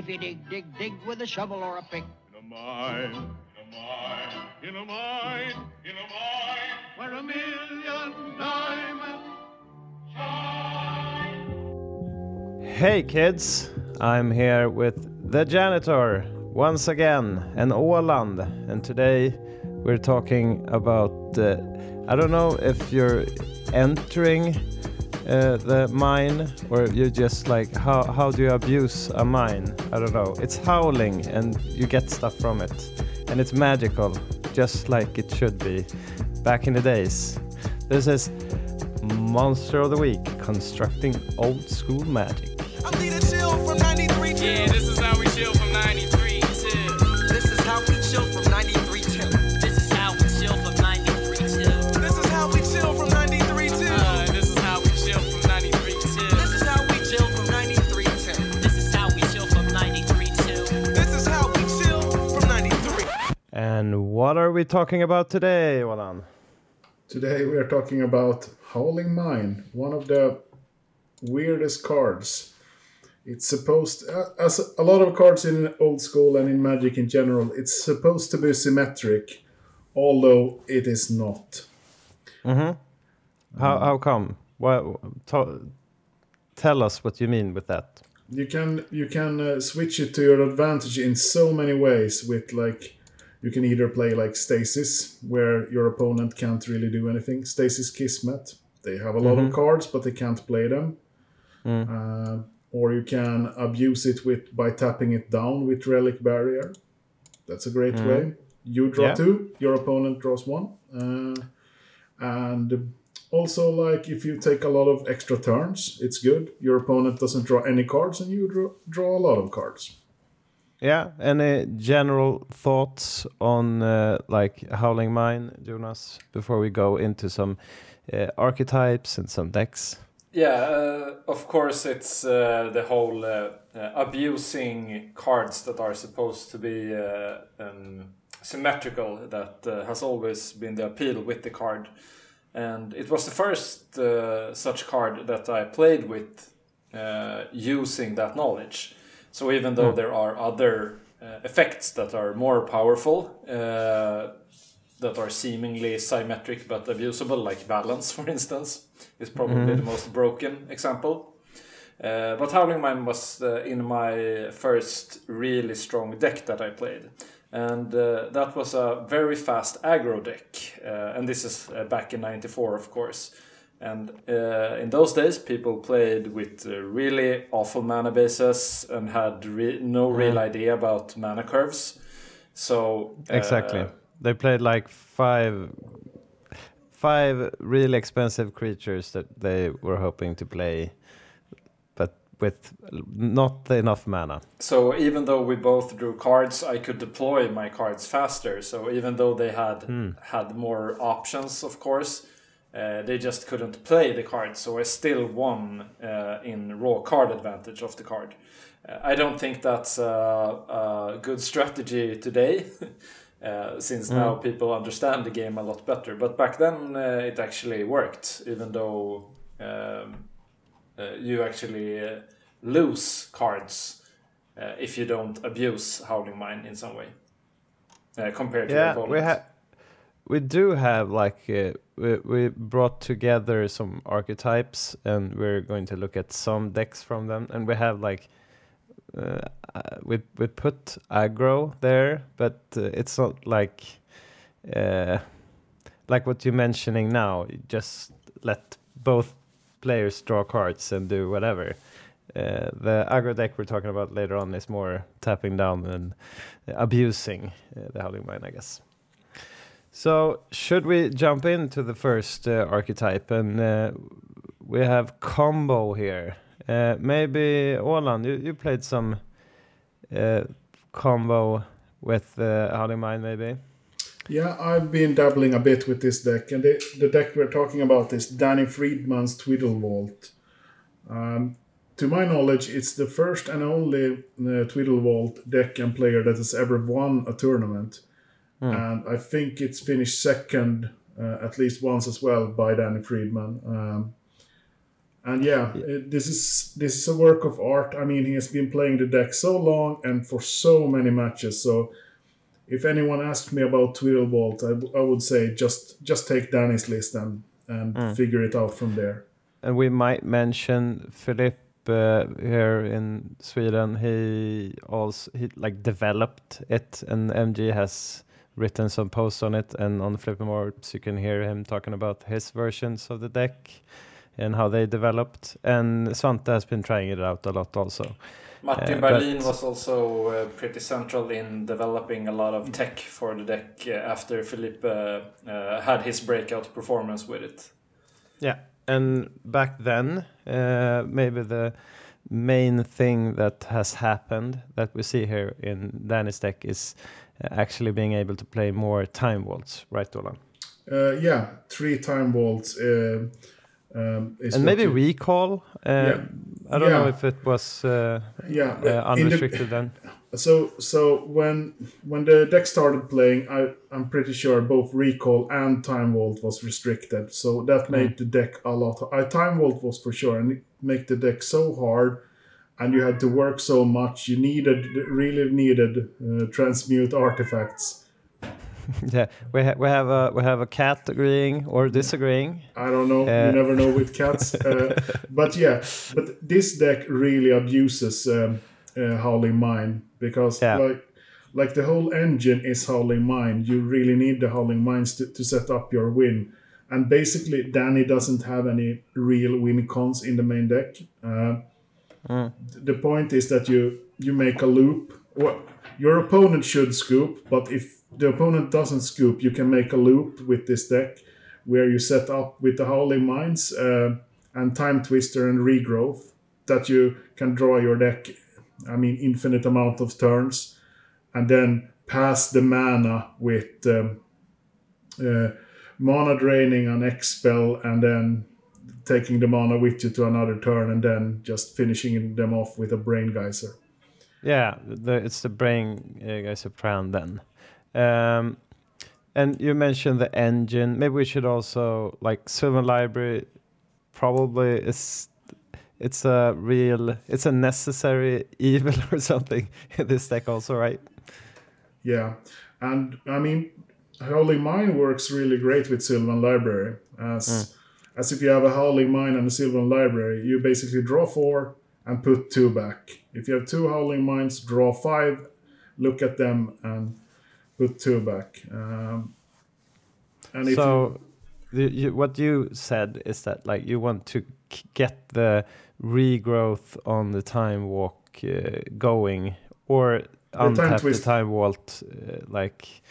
If you dig, dig, dig with a shovel or a pick. In a mine, in a mine, in a mine, in a mine, where a million diamonds shine. Hey kids, I'm here with the janitor once again in Åland, and today we're talking about. Uh, I don't know if you're entering uh, the mine or you just like how how do you abuse a mine? I don't know. It's howling and you get stuff from it, and it's magical, just like it should be back in the days. This is Monster of the Week, constructing old school magic. I'm leading chill from 93 to. Yeah, this is how we chill from 93 to. This is how we chill from And what are we talking about today, Walan? Today we are talking about Howling Mine, one of the weirdest cards. It's supposed, uh, as a lot of cards in old school and in Magic in general, it's supposed to be symmetric, although it is not. Mm-hmm. How how come? To, tell us what you mean with that. You can you can uh, switch it to your advantage in so many ways. With like, you can either play like Stasis, where your opponent can't really do anything. Stasis Kismet, they have a lot of cards, but they can't play them. Uh, or you can abuse it with by tapping it down with Relic Barrier. That's a great way. You draw Yeah. two, your opponent draws one, uh, and also like if you take a lot of extra turns, it's good. Your opponent doesn't draw any cards, and you draw, draw a lot of cards. Yeah. Any general thoughts on uh, like Howling Mine, Jonas, before we go into some uh, archetypes and some decks? Yeah, uh, of course, it's uh, the whole uh, uh, abusing cards that are supposed to be um, symmetrical that has always been the appeal with the card. And it was the first such card that I played with using that knowledge. So even though there are other uh, effects that are more powerful, uh, that are seemingly symmetric but abusable, like balance, for instance, is probably the most broken example. Uh, but Howling Mine was uh, in my first really strong deck that I played. And uh, that was a very fast aggro deck. Uh, and this is back in 94, of course. And uh, in those days, people played with uh, really awful mana bases and had re- no real idea about mana curves. So uh, Exactly. They played like five five really expensive creatures that they were hoping to play, but with not enough mana. So even though we both drew cards, I could deploy my cards faster. So even though they had had more options, of course, uh, they just couldn't play the card, So I still won uh, in raw card advantage of the card. Uh, I don't think that's a, good strategy today. Uh, since now people understand the game a lot better, but back then uh, it actually worked, even though um, uh, you actually lose cards if you don't abuse Howling Mine in some way compared to your Yeah, opponent. We do have like uh, we we brought together some archetypes, and we're going to look at some decks from them, and we have like. Uh, uh, we we put aggro there, but uh, it's not like uh, like what you're mentioning now. Just let both players draw cards and do whatever. Uh, the aggro deck we're talking about later on is more tapping down and abusing uh, the Howling Mine, I guess. So, should we jump into the first uh, archetype? And uh, we have combo here. Uh, maybe Åland, you, you played some uh, combo with uh, Howling Mine, maybe? Yeah, I've been dabbling a bit with this deck, and the, the deck we're talking about is Danny Friedman's Twiddle Vault. Um, to my knowledge, it's the first and only uh, Twiddle Vault deck and player that has ever won a tournament. And I think it's finished second uh, at least once as well by Danny Friedman. Um, And yeah, it- this is this is a work of art. I mean, he has been playing the deck so long and for so many matches. So, if anyone asked me about Twiddle Vault, I, w- I would say just just take Danny's list and and figure it out from there. And we might mention Philip uh, here in Sweden. He also he like developed it, and MG has written some posts on it. And on Flippermorts, you can hear him talking about his versions of the deck and how they developed. And Svante has been trying it out a lot also. Martin Uh, Berlin was also uh, pretty central in developing a lot of tech for the deck uh, after Philippe uh, uh, had his breakout performance with it. Yeah, and back then, maybe the main thing that has happened that we see here in Danny's deck is actually being able to play more time vaults, right, Dolan? Uh, yeah, three time vaults. Uh, um, is And maybe you- recall. Uh, Yeah. I don't know if it was uh, yeah uh, in the- unrestricted then. So so when when the deck started playing, I I'm pretty sure both recall and time vault was restricted. So that made the deck a lot. I time vault was for sure, and it make the deck so hard, and you had to work so much. You needed really needed uh, transmute artifacts. yeah, we ha- we have a we have a cat agreeing or disagreeing. I don't know. Uh, you never know with cats. Uh, but yeah, but this deck really abuses um, uh, Howling Mine because Yeah. like like the whole engine is Howling Mine. You really need the Howling Mines to, to set up your win. And basically, Danny doesn't have any real win cons in the main deck. Uh, The point is that you you make a loop. Well, your opponent should scoop, but if the opponent doesn't scoop, you can make a loop with this deck where you set up with the Howling Mines uh, and Timetwister and Regrowth that you can draw your deck, I mean, infinite amount of turns, and then pass the mana with um, uh, mana draining an X spell, and then taking the mana with you to another turn, and then just finishing them off with a Braingeyser. Yeah, the, it's the brain uh, guys are then. Um, and you mentioned the engine. Maybe we should also like Sylvan Library. Probably is it's a real it's a necessary evil or something in this deck also, right? Yeah, and I mean, Howling Mine works really great with Sylvan Library. As as if you have a Howling Mine and a Sylvan Library, you basically draw four and put two back. If you have two Howling Mines, draw five, look at them, and put two back. Um, and if you, so the, you, what you said is that like you want to get the regrowth on the time walk uh, going or time untap the twist. time vault uh, like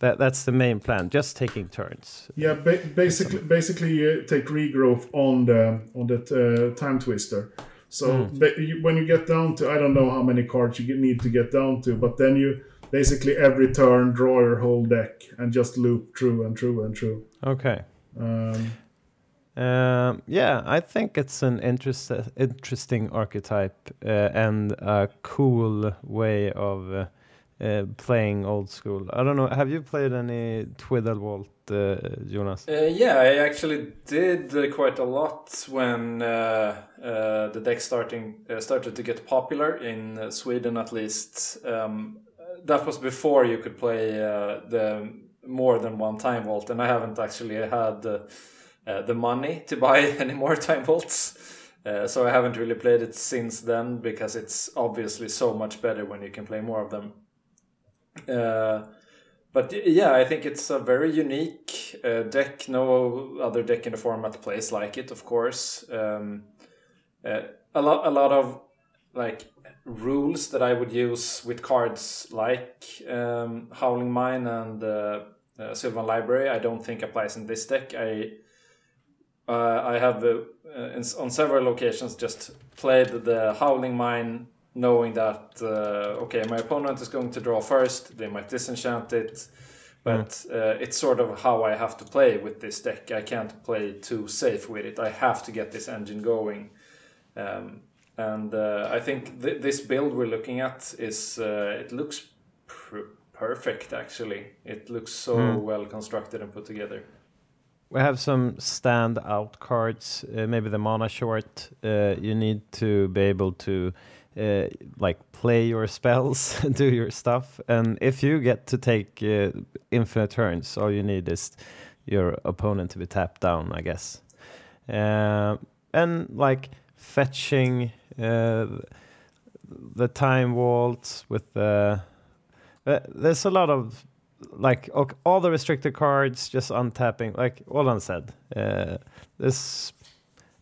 that that's the main plan just taking turns yeah, ba- basically, basically you take regrowth on the on that uh, time twister. So ba- you, when you get down to, I don't know how many cards you get- need to get down to, but then you basically every turn draw your whole deck and just loop through and through and through. okay Um, um, yeah i think it's an interest, interesting archetype uh, and a cool way of uh, uh, playing old school i don't know have you played any Twiddle Vault uh, jonas Uh, yeah, I actually did uh, quite a lot when the deck starting started to get popular in Sweden, at least. Um, that was before you could play the more than one time vault, and I haven't actually had the money to buy any more time vaults. Uh, so I haven't really played it since then because it's obviously so much better when you can play more of them. Uh, but yeah, I think it's a very unique uh, deck. No other deck in the format plays like it, of course. Um, uh, a lot, a lot of like rules that I would use with cards like um, Howling Mine and uh, uh, Sylvan Library. I don't think applies in this deck. I uh, I have uh, on several occasions just played the Howling Mine, knowing that uh, okay, my opponent is going to draw first. They might disenchant it, but uh, it's sort of how I have to play with this deck. I can't play too safe with it. I have to get this engine going. Um, and uh, I think th- this build we're looking at is uh, it looks pr- perfect actually. It looks so well constructed and put together. we have some standout cards. Uh, maybe the mana short. Uh, you need to be able to uh, like play your spells, do your stuff, and if you get to take uh, infinite turns, all you need is your opponent to be tapped down, I guess. Uh, and like fetching uh, the time vaults with the. Uh, there's a lot of like all the restricted cards just untapping like Olan said this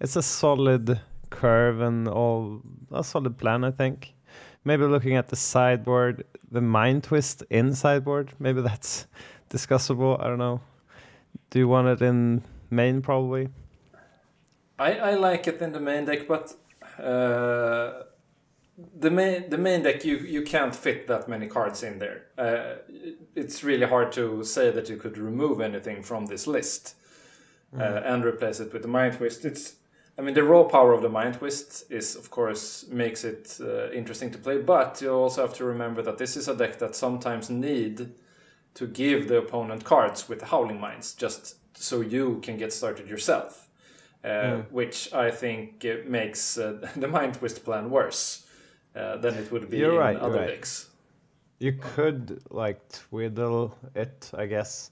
it's a solid curve and all a solid plan I think maybe looking at the sideboard the mind twist in sideboard maybe that's discussable I don't know do you want it in main probably I, I like it in the main deck, but uh, the main the main deck you you can't fit that many cards in there. Uh, it's really hard to say that you could remove anything from this list uh, and replace it with the mind twist. It's I mean the raw power of the mind twist is of course makes it uh, interesting to play, but you also have to remember that this is a deck that sometimes need to give the opponent cards with the howling mines just so you can get started yourself. Uh, which I think makes uh, the mind twist plan worse uh, than it would be You're in right, other right. decks. you could like twiddle it I guess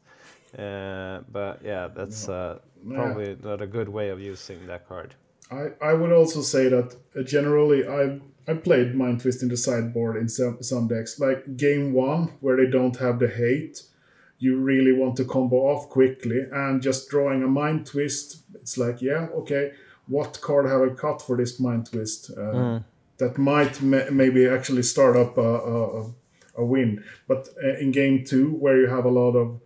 uh, but yeah that's uh, probably not a good way of using that card I, I would also say that uh, generally I I played Mind Twist in the sideboard in some, some decks. Like game one, where they don't have the hate, you really want to combo off quickly and just drawing a Mind Twist. It's like, yeah, okay, what card have I cut for this Mind Twist? Uh, That might ma- maybe actually start up a, a, a- a win. But uh, in game two, where you have a lot of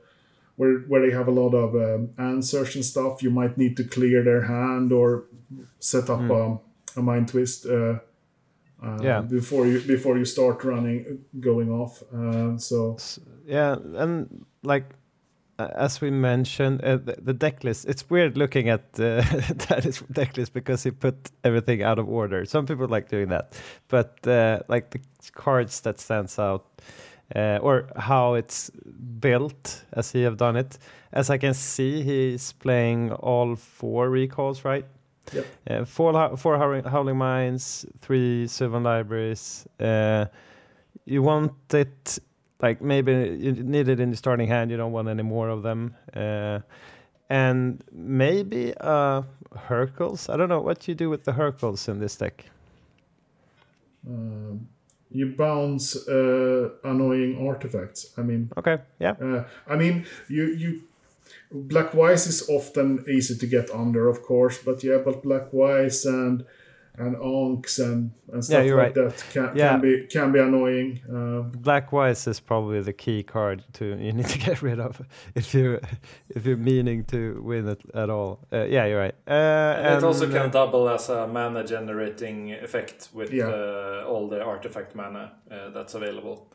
where where they have a lot of um, answers and stuff, you might need to clear their hand or set up a, a mind twist uh, uh, Yeah. before you before you start running going off. Uh, so Yeah, and like as we mentioned, uh, the, the deck list. It's weird looking at uh, that is deck list because he put everything out of order. Some people like doing that, but uh, like the cards that stands out, uh, or how it's built, as he have done it. As I can see, he's playing all four recalls, right? Yep. Uh, four four howling, howling mines, three Sylvan libraries. Uh, you want it like maybe you need it in the starting hand. You don't want any more of them. Uh, and maybe uh, Hurkyl's. I don't know what you do with the Hurkyl's in this deck. um, you bounce uh, annoying artifacts. I mean, Okay, yeah, Uh, I mean, you you Black Vise is often easy to get under, of course, but yeah, but Black Vise and and Ankhs and, and stuff you're like right. that can, Yeah. can be can be annoying. Uh, Black Vise is probably the key card to you need to get rid of if you if you're meaning to win it at all. Uh, yeah, you're right. Uh, And, it also can uh, double as a mana generating effect with Yeah. uh, all the artifact mana uh, that's available.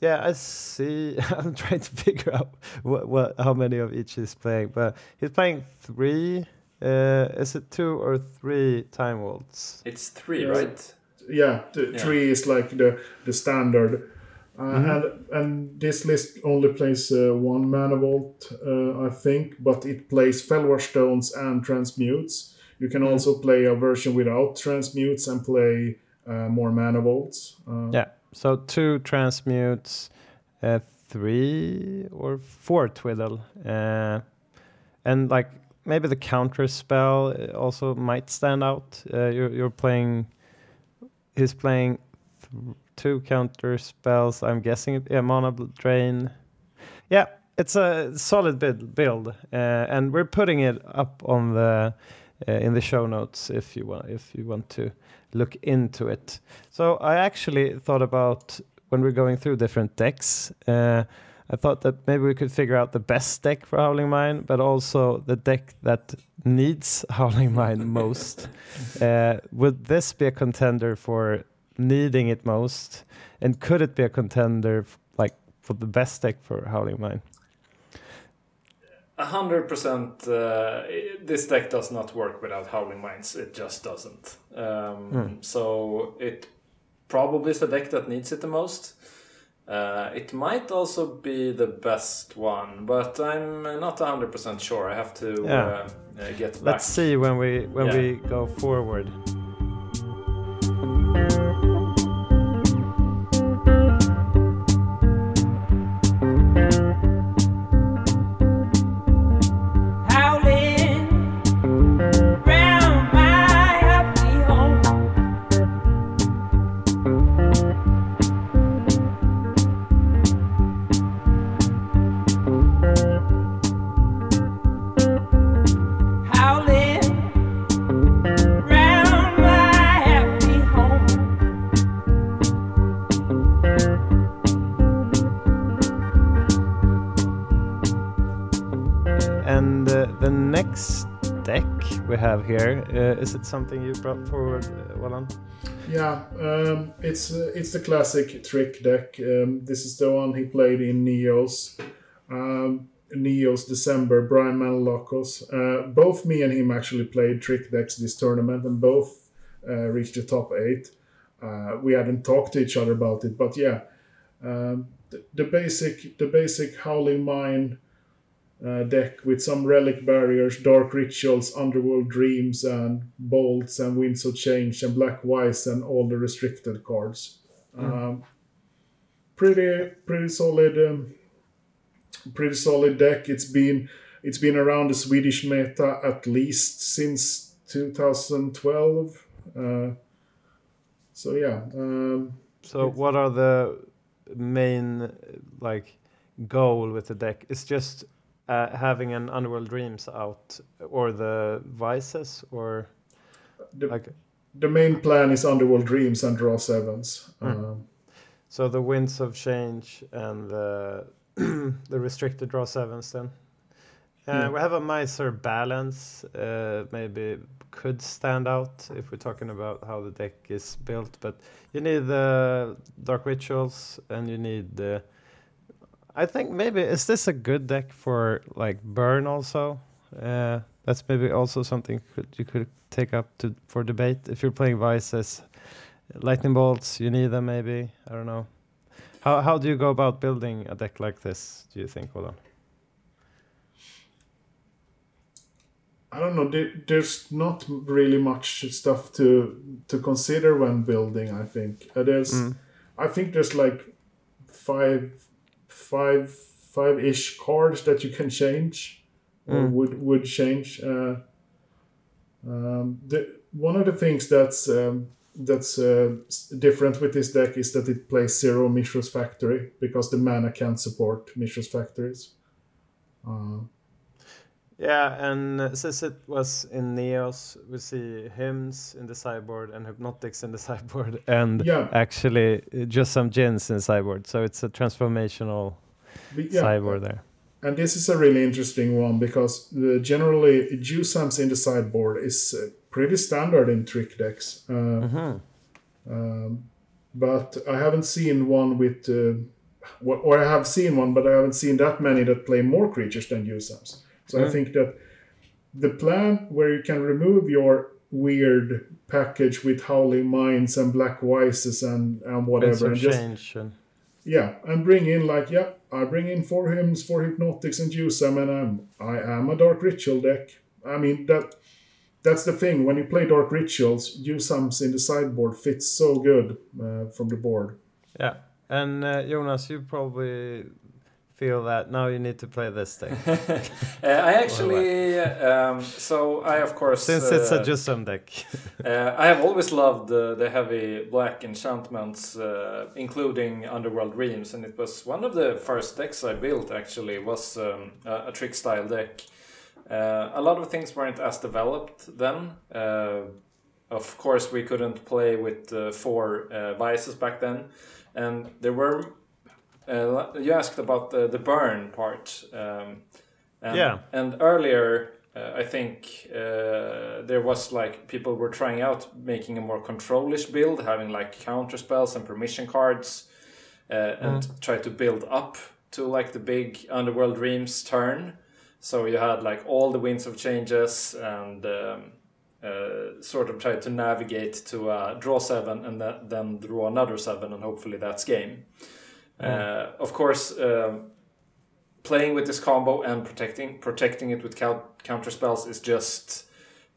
Yeah, I see. I'm trying to figure out what, what how many of each he's playing, but he's playing three. Uh, is it two or three time vaults? It's three, Yeah. right? yeah, the Yeah. three is like the the standard. Uh, And and this list only plays uh, one mana vault, uh, I think, but it plays Fellwar stones and transmutes. You can also play a version without transmutes and play uh, more mana vaults. Uh, Yeah. So two transmutes, uh, three or four twiddle, uh, and like maybe the counter spell uh, also might stand out. Uh, you're you're playing. He's playing two counter spells. I'm guessing. Yeah, mana drain. Yeah, it's a solid build. Build, uh, and we're putting it up on the uh, in the show notes if you want if you want to look into it. So I actually thought about when we're going through different decks. Uh, I thought that maybe we could figure out the best deck for Howling Mine, but also the deck that needs Howling Mine most. Uh, would this be a contender for needing it most? And could it be a contender f- like for the best deck for Howling Mine? A hundred percent. uh, This deck does not work without Howling Mines. It just doesn't. Um, So it probably is the deck that needs it the most. Uh, it might also be the best one, but I'm not 100% sure. I have to Yeah. uh, uh, get back. Let's see when we when Yeah. we go forward. Uh, is it something you brought forward, uh, Wallan? Yeah, um, it's uh, it's the classic trick deck. Um, this is the one he played in Neos. Um, Neos December, Brian Manlocos. Uh, both me and him actually played trick decks this tournament, and both uh, reached the top eight. Uh, we hadn't talked to each other about it, but yeah, um, the, the basic the basic Howling Mine uh, deck with some relic barriers, dark rituals, underworld dreams, and bolts and winds of change and black wise and all the restricted cards. Um, pretty pretty solid, um, pretty solid deck. It's been it's been around the Swedish meta at least since 2012. Uh, so yeah, um, So what are the main like goal with the deck? It's just uh, having an Underworld Dreams out or the Vices or the, like the main plan is Underworld Dreams and draw sevens. Um, so the Winds of Change and the the restricted draw sevens then. Uh, Yeah. We have a Miser balance, uh, maybe could stand out if we're talking about how the deck is built, but you need the Dark Rituals and you need the. I think maybe is this a good deck for like burn also? Uh, that's maybe also something could, you could take up to for debate if you're playing Vices. Lightning bolts, you need them maybe. I don't know. How how do you go about building a deck like this? Do you think, Hold on. I don't know. There, there's not really much stuff to to consider when building. I think uh, there's. I think there's like five, five, five ish cards that you can change, or Mm. would would change. Uh, um, the one of the things that's um, that's uh, different with this deck is that it plays zero Mishra's Factory because the mana can't support Mishra's Factories. Uh, Yeah, and uh, since it was in Neos, we see hymns in the sideboard and hypnotics in the sideboard, and Yeah. actually uh, just some gins in the sideboard. So it's a transformational yeah, sideboard there. And this is a really interesting one because uh, generally Juzams in the sideboard is uh, pretty standard in trick decks. Uh, Mhm. um, but I haven't seen one with, uh, or I have seen one, but I haven't seen that many that play more creatures than Juzams. So I Mm. think that the plan where you can remove your weird package with Howling Mines and Black Vises and, and whatever, and just change. Yeah, and bring in like yeah, I bring in four hymns, four hypnotics, and use them, and I'm I am a dark ritual deck. I mean that that's the thing when you play dark rituals, use some in the sideboard fits so good uh, from the board. yeah, and uh, Jonas, you probably feel that now you need to play this deck Uh, I actually, um, so I of course. since it's a uh, Juzam deck. Uh, I have always loved uh, the heavy black enchantments, uh, including Underworld Dreams, and it was one of the first decks I built. Actually, was um, a, a trick style deck. Uh, a lot of things weren't as developed then. Uh, of course, we couldn't play with uh, four uh, vices back then, and there were. Uh, you asked about the, the burn part. Um, and, Yeah. And earlier, uh, I think uh, there was like people were trying out making a more controlish build, having like counter spells and permission cards, uh, and try to build up to like the big Underworld Dreams turn. So you had like all the winds of changes and um, uh, sort of try to navigate to uh, draw seven and th- then draw another seven, and hopefully that's game. Uh, of course, um, playing with this combo and protecting protecting it with count, counter spells is just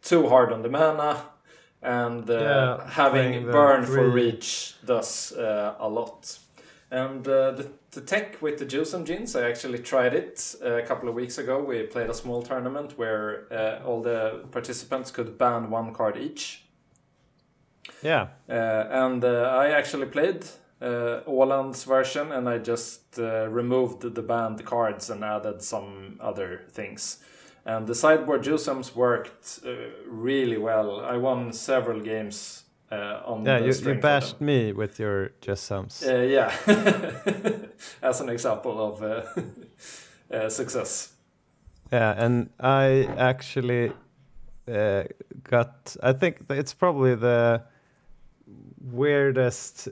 too hard on the mana, and uh, Yeah, having burn for reach does uh, a lot. And uh, the, the tech with the Juzam Djinns, I actually tried it uh, a couple of weeks ago. We played a small tournament where uh, all the participants could ban one card each. Yeah. And I actually played uh, Åland's version and I just uh, removed the banned cards and added some other things. And the sideboard Juzams worked uh, really well. I won several games uh, on Yeah, you, you bashed me with your Juzams. Uh, yeah, as an example of uh, uh, success. Yeah, and I actually uh, got. I think it's probably the weirdest,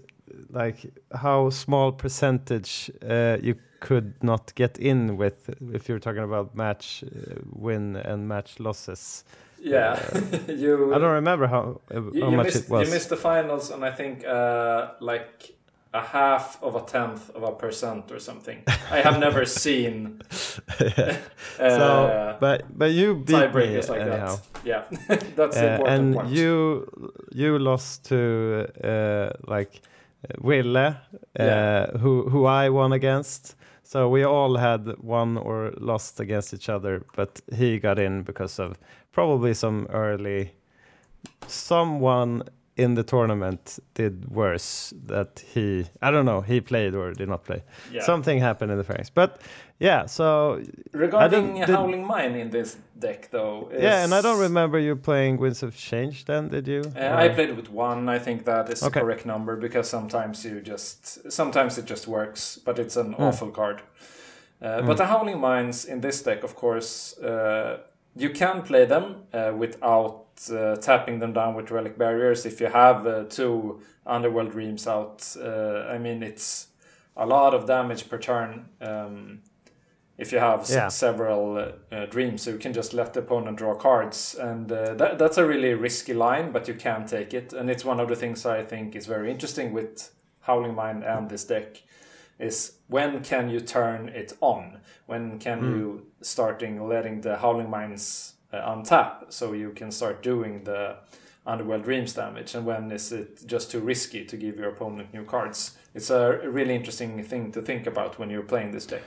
like how small percentage uh, you could not get in with if you're talking about match uh, win and match losses. Yeah, you. I don't remember how uh, You, you much missed, it was. you missed the finals, and I think uh, like a half of a tenth of a percent or something. I have never seen uh, so, but but you beat tiebreakers like anyhow. that. Yeah, that's Uh, important and part. you you lost to uh, like Wille, uh, who who I won against. So we all had won or lost against each other, but he got in because of probably some early someone in the tournament did worse that he I don't know he played or did not play. Yeah. Something happened in the Franks, but yeah. So Regarding I don't- did- Howling Mine in this deck, though. yeah, and I don't remember you playing Winds of Change. Then did you? Uh, I played with one. I think that is Okay. the correct number because sometimes you just sometimes it just works, but it's an Hmm. awful card. Uh, But the Howling Mines in this deck, of course, uh, you can play them uh, without uh, tapping them down with relic barriers if you have uh, two Underworld Dreams out. Uh, I mean, it's a lot of damage per turn. Um, if you have s- Yeah. several uh, dreams, so you can just let the opponent draw cards, and uh, that, that's a really risky line, but you can take it, and it's one of the things I think is very interesting with Howling Mine and this deck, is when can you turn it on? When can you starting letting the Howling Mines uh, untap, so you can start doing the Underworld Dreams damage, and when is it just too risky to give your opponent new cards? It's a really interesting thing to think about when you're playing this deck.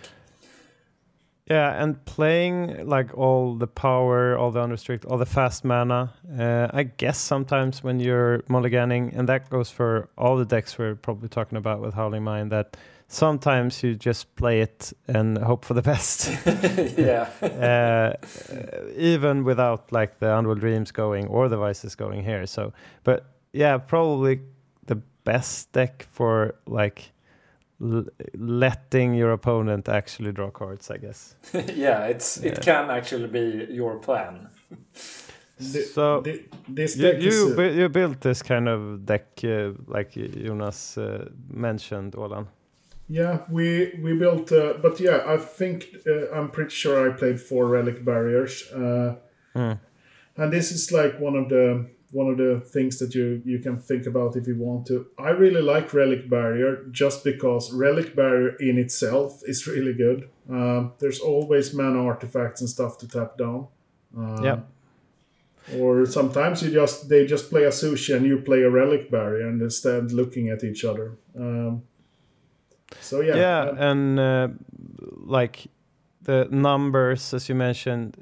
Yeah, and playing like all the power, all the unrestricted, all the fast mana. Uh, I guess sometimes when you're mulliganing, and that goes for all the decks we're probably talking about with Howling Mine, that sometimes you just play it and hope for the best, yeah. uh, even without like the Underworld Dreams going or the Vices going here. So, but yeah, probably the best deck for like l- letting your opponent actually draw cards, I guess. yeah, it's it can actually be your plan. Thi- So- thi- this You deck is, you, uh, bu- you built this kind of deck uh, like Jonas uh, mentioned, Olan. Yeah, we we built, uh, but yeah, I think uh, I'm pretty sure I played four relic barriers, uh, and this is like one of the one of the things that you you can think about if you want to. I really like relic barrier just because relic barrier in itself is really good. Um, there's always mana artifacts and stuff to tap down. Um, Yeah. Or sometimes you just they just play a sushi and you play a relic barrier and they stand looking at each other. Um, so yeah, Yeah, uh, and uh, like the numbers, as you mentioned,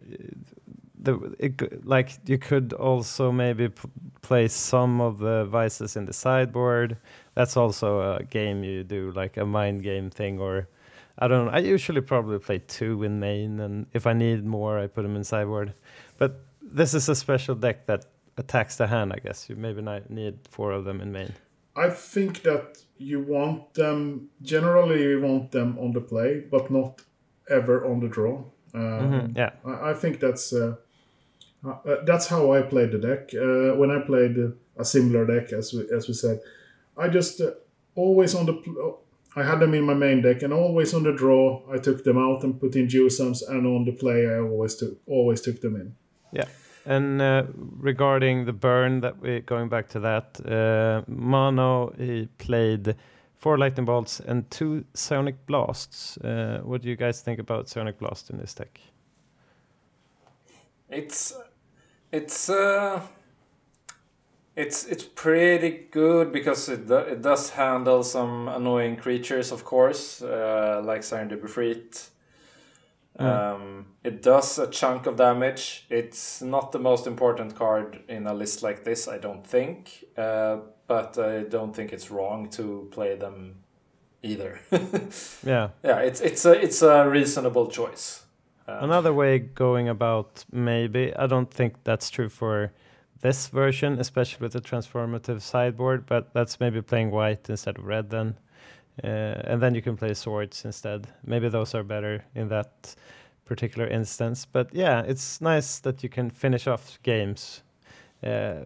the it, like you could also maybe p- play some of the vices in the sideboard. That's also a game you do, like a mind game thing, or I don't know. I usually probably play two in main, and if I need more, I put them in sideboard. But this is a special deck that attacks the hand. I guess you maybe not need four of them in main. I think that you want them generally you want them on the play, but not ever on the draw. Um, Mhm, Yeah. I, I think that's uh, uh, that's how I played the deck. Uh, when I played a similar deck, as we, as we said, I just uh, always on the pl- I had them in my main deck, and always on the draw I took them out and put in Juzams, and on the play I always took always took them in. Yeah. And uh, regarding the burn, that we going back to that, uh, Mono he played four lightning bolts, and two psionic blasts. Uh, what do you guys think about psionic blast in this deck? It's it's uh it's it's pretty good because it do, it does handle some annoying creatures, of course, uh, like Serendib Efreet. Um, it does a chunk of damage. It's not the most important card in a list like this, I don't think. Uh, but I don't think it's wrong to play them either. Yeah. yeah, it's it's a it's a reasonable choice. Uh, Another way going about maybe I don't think that's true for this version, especially with the transformative sideboard, but that's maybe playing white instead of red then. Uh, and then you can play swords instead. Maybe those are better in that particular instance. But yeah, it's nice that you can finish off games. Uh,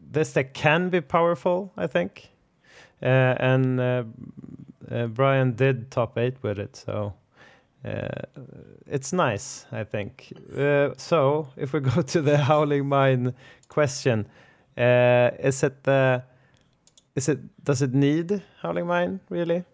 this deck can be powerful, I think. Uh, and uh, uh, Brian did top eight with it, so uh, it's nice, I think. Uh, so, if we go to the Howling Mine question, uh, is it the is it does it need Howling Mine really?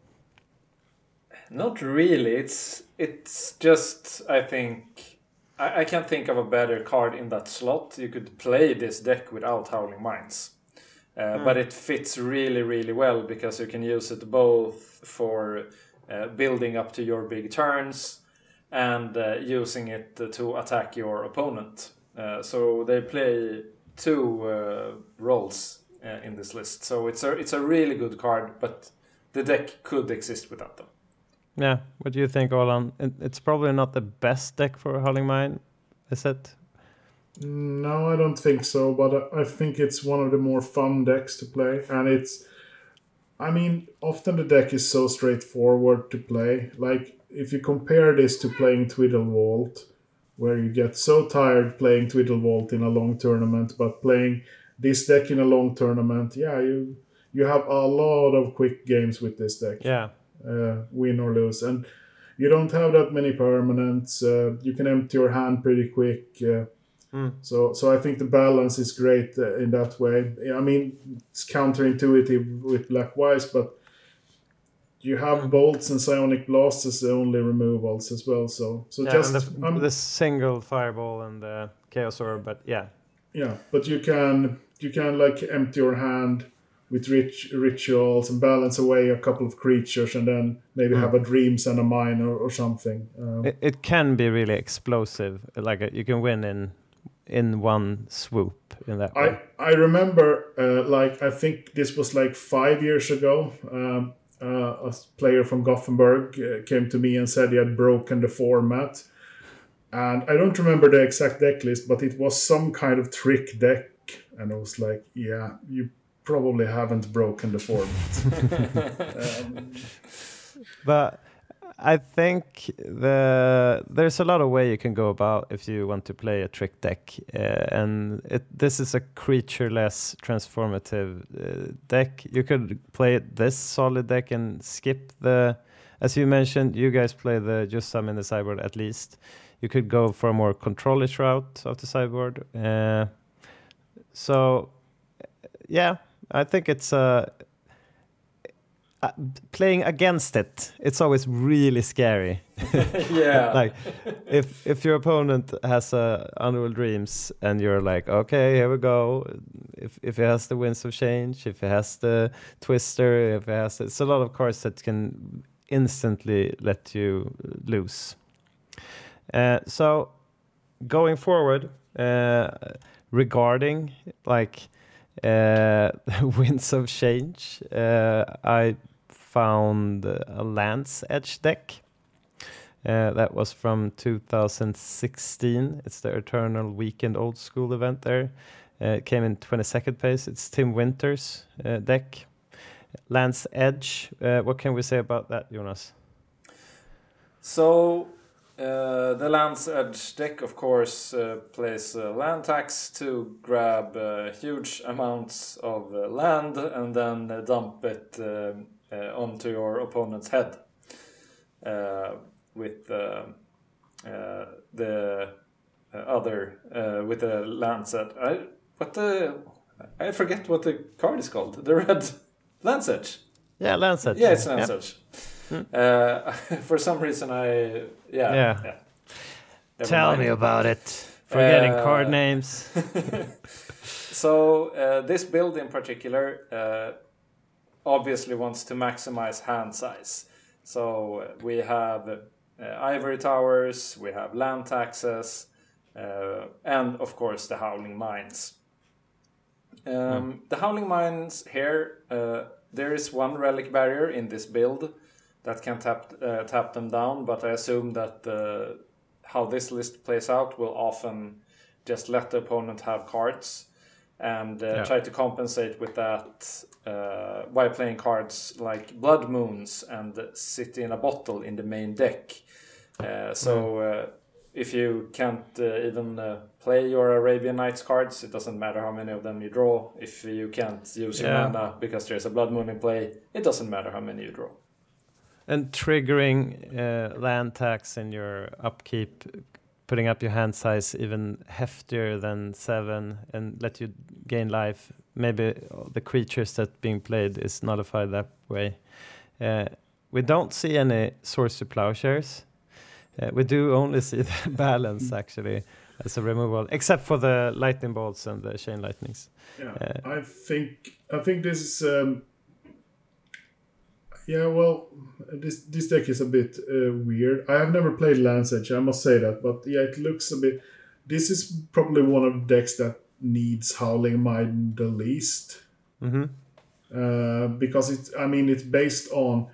Not really. It's it's just I think I, I can't think of a better card in that slot. You could play this deck without Howling Mines. Uh, But it fits really, really well because you can use it both for uh, building up to your big turns and uh, using it to attack your opponent. Uh, so they play two uh, roles uh, in this list. So it's a it's a really good card, but the deck could exist without them. Yeah. What do you think, Olan? It's probably not the best deck for Howling Mine, is it? No, I don't think so, but I- I think it's one of the more fun decks to play. And it's, I mean, often the deck is so straightforward to play. Like, if you compare this to playing Twiddle Vault, where you get so tired playing Twiddle Vault in a long tournament, but playing this deck in a long tournament, yeah, you you have a lot of quick games with this deck Yeah. uh, win or lose. And you don't have that many permanents. Uh, you can empty your hand pretty quick. Uh, So, so I think the balance is great uh, in that way. I mean, it's counterintuitive with Black Vise, but you have bolts and psionic blasts as the only removals as well. So, so Yeah, just the, um, the single fireball and the chaos orb, but yeah. yeah, but you can you can like empty your hand with rich rituals and balance away a couple of creatures, and then maybe have a dreams and a mine or, or something. Um, It, it can be really explosive. Like uh you can win in in one swoop in that way. I I remember uh, like I think this was like five years ago. Um, uh, a s- player from Gothenburg uh, came to me and said he had broken the format, and I don't remember the exact deck list, but it was some kind of trick deck, and I was like, yeah, you probably haven't broken the format. um, But I think the there's a lot of way you can go about if you want to play a trick deck, uh, and it this is a creatureless transformative uh, deck. You could play this solid deck and skip the, as you mentioned, you guys play the just summon the sideboard at least. You could go for a more controlish route of the sideboard. Uh, so, yeah, I think it's a uh, playing against it, it's always really scary. yeah. like if if your opponent has a Unreal Dreams and you're like, okay, here we go. If if it has the Winds of Change, if it has the Twister, if it has it's a lot of cards that can instantly let you lose. Uh, so going forward, uh, regarding like uh, Winds of Change, uh, I found a Land's Edge deck. Uh, that was from 2016. It's the Eternal Weekend Old School event there. Uh, it came in 22nd place. It's Tim Winters' uh, deck. Land's Edge. Uh, what can we say about that, Jonas? So uh, the Land's Edge deck, of course, uh, plays uh, land tax to grab uh, huge amounts of uh, land and then dump it um onto your opponent's head uh, with uh, uh, the other uh, with the Lancet. I what the I forget what the card is called. The red Land's Edge. Yeah, Lancet. Yeah, it's Lancet. Uh, for some reason, I yeah Yeah. Never Tell mind. me about it. Forgetting Uh, card names. So uh, this build in particular uh, obviously wants to maximize hand size. So we have uh, ivory towers, we have land taxes, uh, and of course the howling mines. Um, The howling mines here, uh, there is one relic barrier in this build that can tap uh, tap them down, but I assume that uh, how this list plays out will often just let the opponent have cards and uh, Yeah. try to compensate with that uh, by playing cards like Blood Moons and City in a Bottle in the main deck. Uh, so uh, if you can't uh, even uh, play your Arabian Nights cards, it doesn't matter how many of them you draw. If you can't use your Yeah. mana because there's a Blood Moon in play, it doesn't matter how many you draw. And triggering uh, land tax in your upkeep, putting up your hand size even heftier than seven, and let you gain life. Maybe the creatures that being played is nullified that way. Uh, we don't see any swords to plowshares. Uh, we do only see the balance actually as a removal, except for the lightning bolts and the chain lightnings. Yeah, Uh, I think I think this is. Um, yeah, well, this this deck is a bit uh, weird. I have never played Land's Edge, I must say that, but yeah, it looks a bit. This is probably one of the decks that needs Howling Mine the least Mm-hmm. uh, because it's, I mean, it's based on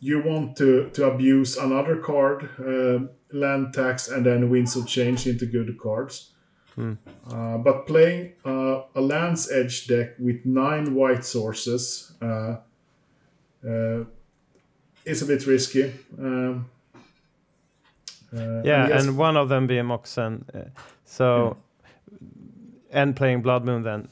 you want to to abuse another card, uh, land tax, and then Winds of Change into good cards. Uh, but playing uh, a Land's Edge deck with nine white sources uh, is a bit risky. Um, uh, Yeah, yes- and one of them being Moxen. Uh, so, and playing Blood Moon then.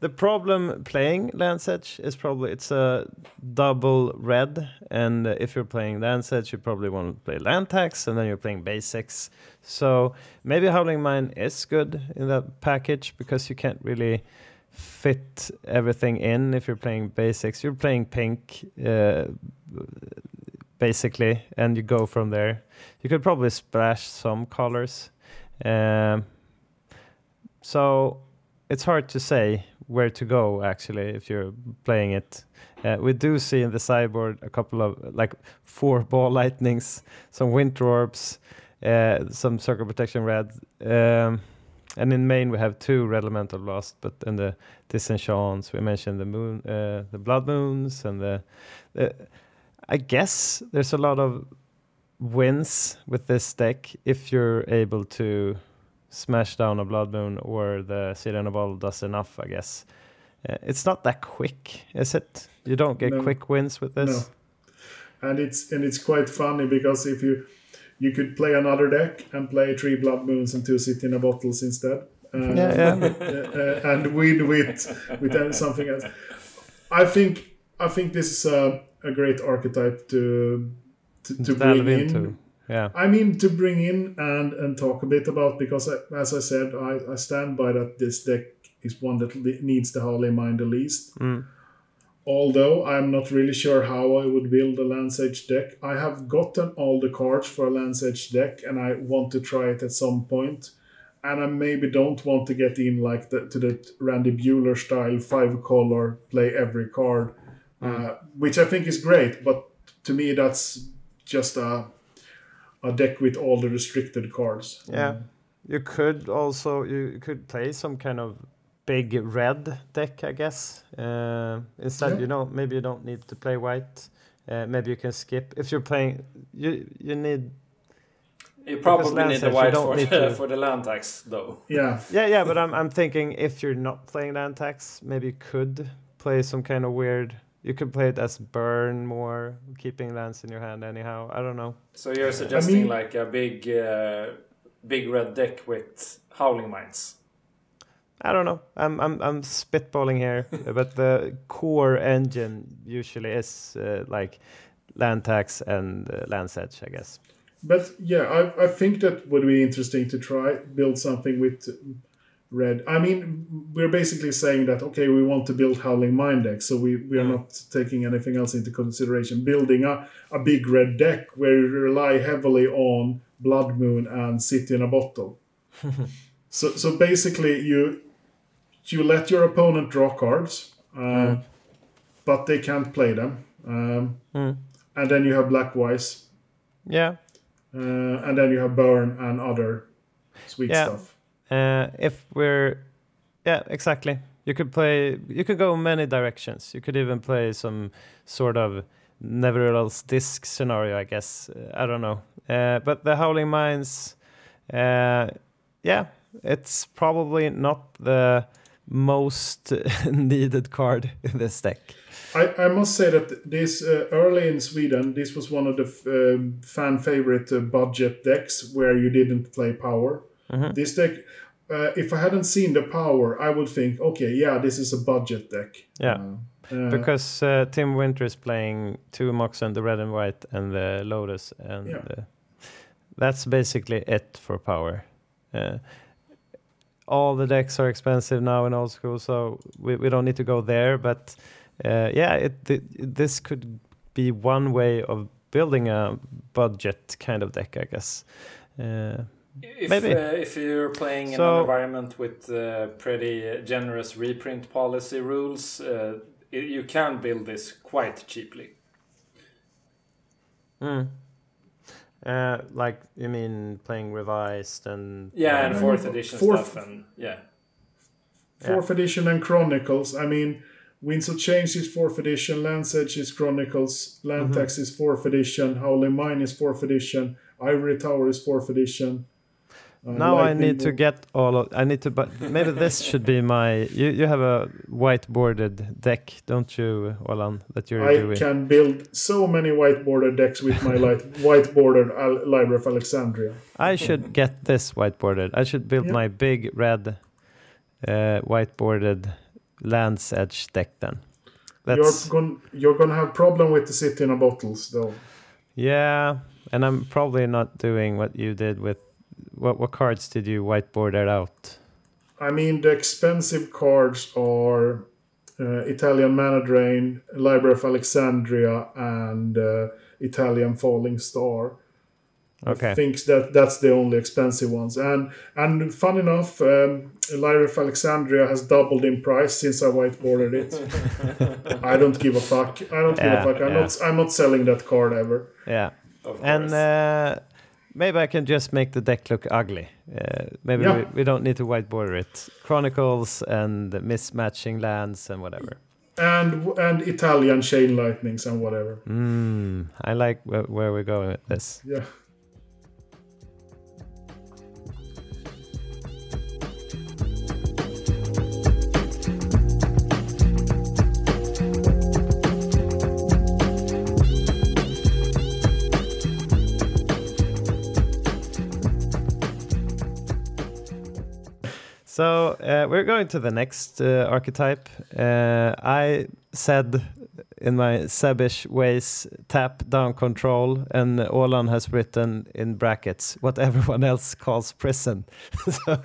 The problem playing Land's Edge is probably it's a double red, and uh, if you're playing Land's Edge, you probably want to play land tax, and then you're playing basics. So maybe Howling Mine is good in that package because you can't really fit everything in if you're playing basics. You're playing pink, uh, basically, and you go from there. You could probably splash some colors. Um, so it's hard to say where to go actually if you're playing it. Uh, we do see in the sideboard a couple of like four ball lightnings, some winter orbs, uh, some circle protection red, um, and in main we have two red elemental lost. But in the disenchants we mentioned the moon, uh, the blood moons, and the, the. I guess there's a lot of wins with this deck if you're able to smash down a blood moon or the Syrian ball does enough, I guess. Uh, it's not that quick, is it? You don't get No. quick wins with this. No. and it's and it's quite funny because if you you could play another deck and play three blood moons and two sit in a bottles instead. Uh, Yeah, yeah. uh, and win with with something else. I think I think this is a, a great archetype to to, to Delve bring into. in. Yeah. I mean to bring in and and talk a bit about because I, as I said I, I stand by that this deck is one that le- needs the Howling Mine the least. Mm. Although I'm not really sure how I would build a Land's Edge deck. I have gotten all the cards for a Land's Edge deck and I want to try it at some point. And I maybe don't want to get in like the, to the Randy Buehler style five color play every card, uh, which I think is great. But to me, that's just a a deck with all the restricted cards. Yeah. You could also you could play some kind of big red deck, I guess. Uh, instead, Yeah. you know, maybe you don't need to play white. Uh, maybe you can skip if you're playing. You you need You probably land need the white don't for need the, to- for the land tax, though. Yeah, yeah yeah. But I'm I'm thinking if you're not playing land tax, maybe you could play some kind of weird. You could play it as burn more, keeping lands in your hand anyhow. I don't know. So you're suggesting mean- like a big, uh, big red deck with howling mines. I don't know. I'm I'm I'm spitballing here, but the core engine usually is uh, like land tax and uh, Land's Edge, I guess. But yeah, I, I think that would be interesting to try build something with red. I mean, we're basically saying that okay, we want to build Howling Mine deck, so we we are not taking anything else into consideration. Building a a big red deck where you rely heavily on Blood Moon and City in a Bottle. so so basically, you you let your opponent draw cards, uh, but they can't play them, um, and then you have Black Vise, Yeah. uh, and then you have Burn and other sweet Yeah. stuff. Uh, if we're, yeah, exactly. You could play. You could go many directions. You could even play some sort of Nevertheless disc scenario. I guess uh, I don't know. Uh, but the Howling Mines, uh, yeah, it's probably not the most needed card in this deck. I, I must say that this uh, early in Sweden, this was one of the f- um, fan favorite uh, budget decks where you didn't play power. This deck, uh, if I hadn't seen the power, I would think, okay, yeah, this is a budget deck. Yeah. Uh, because uh, Tim Winter is playing two Moxen, the red and white, and the Lotus, and Yeah. uh, that's basically it for power. All the decks are expensive now in old school, so we, we don't need to go there. But uh, yeah, it, th- this could be one way of building a budget kind of deck, I guess. Uh, If, Maybe. Uh, if you're playing in an environment with uh, pretty generous reprint policy rules, uh, you can build this quite cheaply. mm. Uh, like you mean playing revised and Yeah, and fourth edition fourth- stuff, and yeah, Fourth edition and Chronicles. I mean, Winds of Change is fourth edition, Land's Edge is Chronicles, Land Tax is fourth edition, Howling Mine is fourth edition, Ivory Tower is fourth edition. Now I need to get all of. I need to. But maybe this should be my. You you have a whitebordered deck, don't you, Olan? That you're I doing. can build so many whitebordered decks with my light whitebordered Al- Library of Alexandria. I should get this whitebordered. I should build Yeah. my big red, uh, whitebordered Land's Edge deck then. You're That's going you're gonna have problem with the city in a bottles though. yeah, and I'm probably not doing what you did with. What what cards did you whiteboard it out? I mean the expensive cards are uh, Italian Mana Drain, Library of Alexandria, and uh, Italian Falling Star. I Okay. think that that's the only expensive ones. And and fun enough, um, Library of Alexandria has doubled in price since I whitebordered it. I don't give a fuck. I don't give a fuck. I'm yeah. not. I'm not selling that card ever. Yeah. of And uh, maybe I can just make the deck look ugly. Uh, maybe Yeah. we, we don't need to whiteboard it. Chronicles and mismatching lands and whatever. And and Italian chain lightnings and whatever. Mm, I like where, where we're going with this. Yeah. So uh, we're going to the next uh, archetype. Uh, I said in my Sebish ways, tap down control, and Olan has written in brackets what everyone else calls prison. so,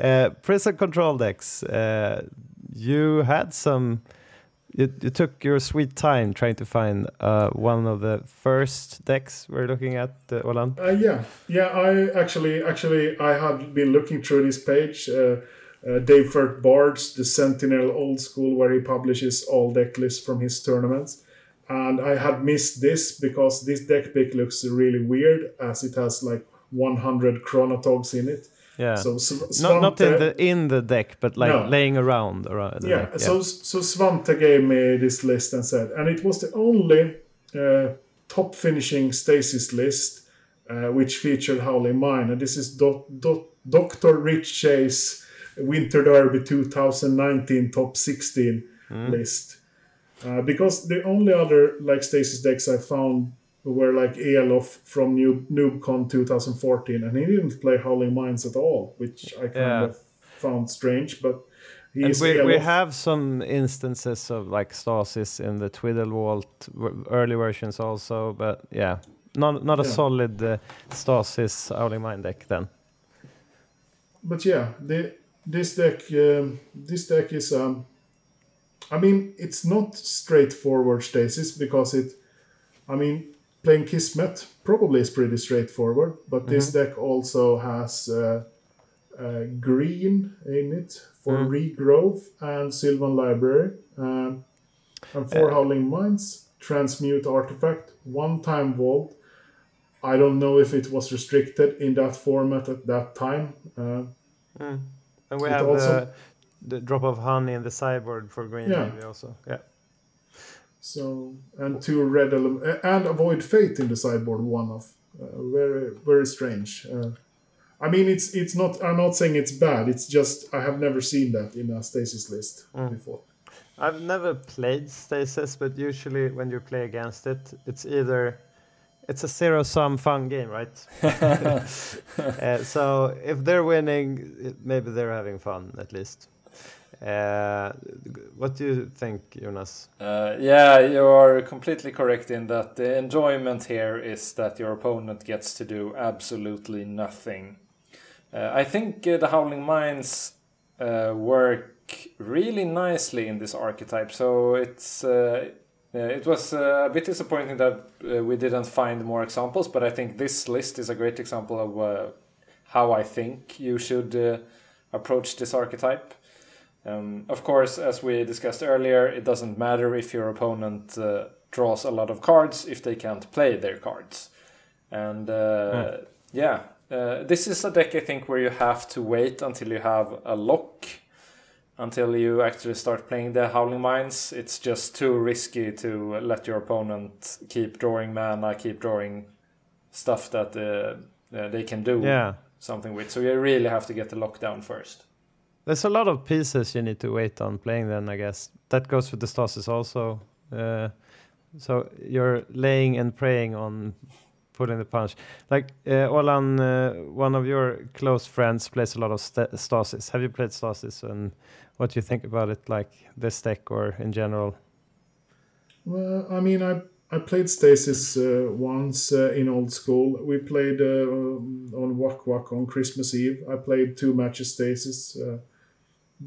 uh, prison control decks. Uh, you had some. You, you took your sweet time trying to find uh, one of the first decks we're looking at, uh. Uh, yeah, yeah. I actually, actually, I had been looking through this page. Uh, uh, Dave Furt Bards, the Sentinel Old School, where he publishes all deck lists from his tournaments, and I had missed this because this deck pick looks really weird, as it has like 100 Chronatogs in it. Yeah. So Sv- not not in the in the deck, but like No. laying around around. the yeah, deck, so so Svante gave me this list and said, and it was the only uh, top finishing stasis list uh, which featured Howling Mine, and this is Do- Do- Dr. Rich Chase Winter Derby 2019 top 16 list. Uh, because the only other like stasis decks I found were like Elof from New NoobCon 2014, and he didn't play Howling Mines at all, which I kind Yeah. of found strange, but. He And is we, we have some instances of like stasis in the Twiddle Vault early versions also, but yeah, not not a Yeah. solid uh, stasis Howling Mine deck then. but yeah, the this deck, um, this deck is, um, I mean, it's not straightforward stasis because it, I mean, playing Kismet probably is pretty straightforward, but this deck also has uh, uh, green in it for regrowth and Sylvan Library, um, and four Howling Mines, Transmute Artifact, one time Vault. I don't know if it was restricted in that format at that time. Uh, And we have also- the, drop of honey in the sideboard for green Yeah. maybe also. Yeah. So and two red ele- uh, and avoid fate in the sideboard one off. Uh, very very strange. Uh, I mean it's it's not I'm not saying it's bad. It's just I have never seen that in a stasis list before. I've never played Stasis, but usually when you play against it, it's either it's a zero sum fun game, right? uh, so if they're winning, maybe they're having fun at least. Uh, what do you think, Jonas? Uh, yeah, you are completely correct in that the enjoyment here is that your opponent gets to do absolutely nothing. Uh, I think the Howling Mines work really nicely in this archetype, so it's. It was a bit disappointing that we didn't find more examples, but I think this list is a great example of how I think you should approach this archetype. Um, of course, as we discussed earlier, it doesn't matter if your opponent uh, draws a lot of cards if they can't play their cards. And uh, yeah, uh, this is a deck I think where you have to wait until you have a lock, until you actually start playing the Howling Mines. It's just too risky to let your opponent keep drawing mana, keep drawing stuff that uh, uh, they can do Yeah. something with. So you really have to get the lockdown first. There's a lot of pieces you need to wait on playing then, I guess. That goes with the Stasis also. Uh, so you're laying and praying on putting the punch. Like, uh, Olan, uh, one of your close friends plays a lot of sta Stasis. Have you played Stasis and what do you think about it, like this deck or in general? Well, I mean, I I played Stasis uh, once uh, in old school. We played uh, on Wak Wak on Christmas Eve. I played two matches Stasis, uh,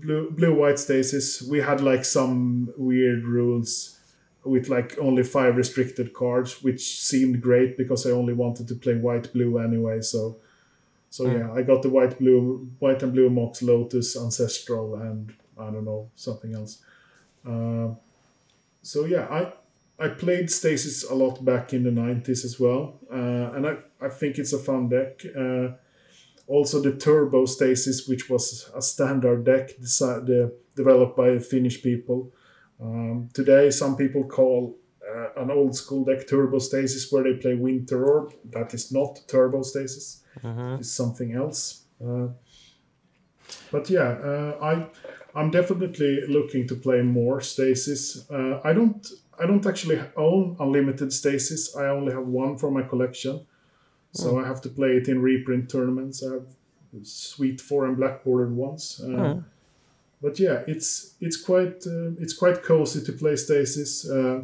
blue blue white Stasis. We had like some weird rules with like only five restricted cards, which seemed great because I only wanted to play white blue anyway. So, so yeah, I got the white blue white and blue Mox Lotus Ancestral and I don't know something else. Uh, so yeah, I I played Stasis a lot back in the '90s as well, uh, and I I think it's a fun deck. Uh, also, the Turbo Stasis, which was a standard deck desi- the, developed by Finnish people. Um, today, some people call uh, an old school deck Turbo Stasis, where they play Winter Orb. That is not Turbo Stasis. It's something else. Uh, but yeah, uh, I I'm definitely looking to play more stasis. Uh, I don't I don't actually own unlimited stasis. I only have one for my collection, so I have to play it in reprint tournaments. I have sweet four and black bordered ones. Uh, But yeah, it's it's quite uh, it's quite cozy to play stasis. Uh,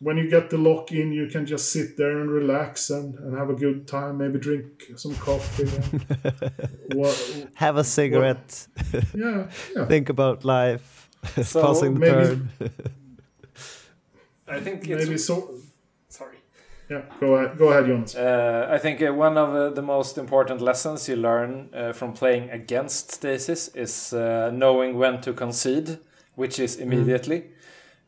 when you get the lock in, you can just sit there and relax and, and have a good time. Maybe drink some coffee. what, Have a cigarette, yeah, yeah. think about life, So passing the maybe- turn. I think it's Maybe so. Sorry. Yeah, go ahead, go ahead, Jonas. Uh, I think uh, one of uh, the most important lessons you learn uh, from playing against stasis is uh, knowing when to concede, which is immediately.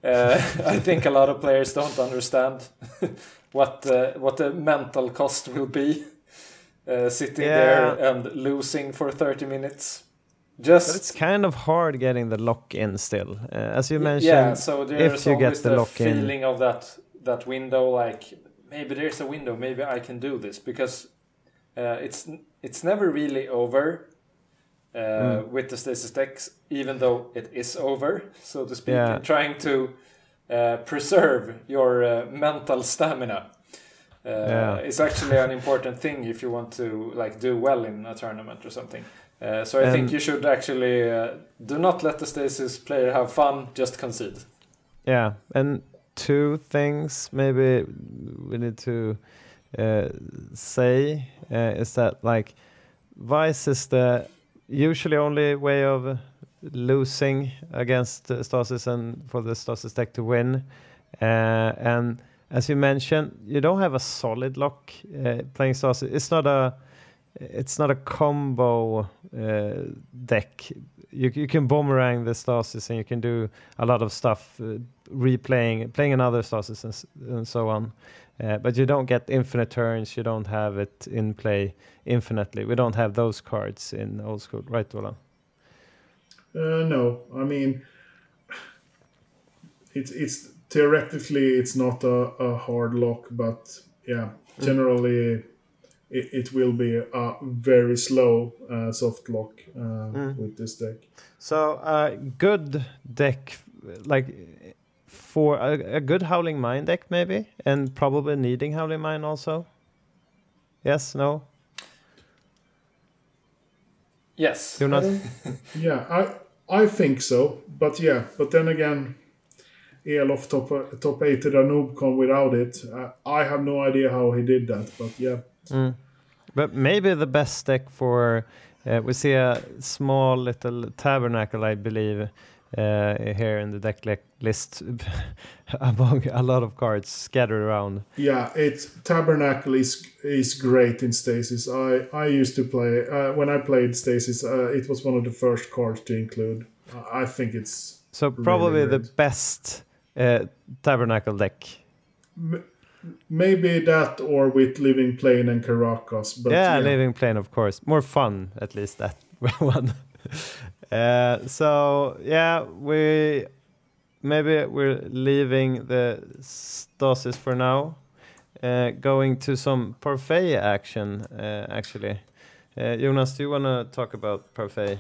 Uh, I think a lot of players don't understand what uh, what the mental cost will be uh, sitting Yeah. there and losing for 30 minutes. Just But it's kind of hard getting the lock in still. Uh, as you mentioned, yeah, so there's if you always get the the lock in. feeling of that that window, like maybe there's a window, maybe I can do this because uh, it's it's never really over uh, Mm. with the stasis decks, even though it is over, so to speak. Yeah. and Trying to uh, preserve your uh, mental stamina. Uh, Yeah. is actually an important thing if you want to like do well in a tournament or something. Uh, so I think you should actually do not let the stasis player have fun, just concede. Yeah, and two things maybe we need to uh, say uh, is that like Vise is the usually only way of losing against uh, Stasis and for the Stasis deck to win. Uh, and as you mentioned, you don't have a solid lock uh, playing Stasis. It's not a it's not a combo uh, deck. You you can boomerang the Stasis and you can do a lot of stuff, replaying playing another Stasis and, and so on. Uh, but you don't get infinite turns. You don't have it in play infinitely. We don't have those cards in old school, right, Ola? Uh, no, I mean, it's it's theoretically it's not a, a hard lock, but yeah, generally it, it will be a very slow uh, soft lock uh, with this deck. So a good deck, like for a, a good Howling Mine deck, maybe, and probably needing Howling Mine also. Yes, no, Yes. Jonas. Yeah, I I think so, but yeah, but then again, Elof top top eight to Danube come without it. Uh, I have no idea how he did that, but yeah. But maybe the best deck for uh, we see a small little tabernacle, I believe, uh, here in the deck li- list among a lot of cards scattered around. Yeah, it's Tabernacle is is great in Stasis. I I used to play uh, when I played Stasis. Uh, it was one of the first cards to include. I think it's So probably the best uh, tabernacle deck. maybe that or with Living Plane and Karakas. But yeah, yeah, living plane, of course. More fun, at least that one. uh, so yeah, we maybe we're leaving the stasis for now. Uh, going to some parfait action, uh, actually. Uh, Jonas, do you want to talk about parfait?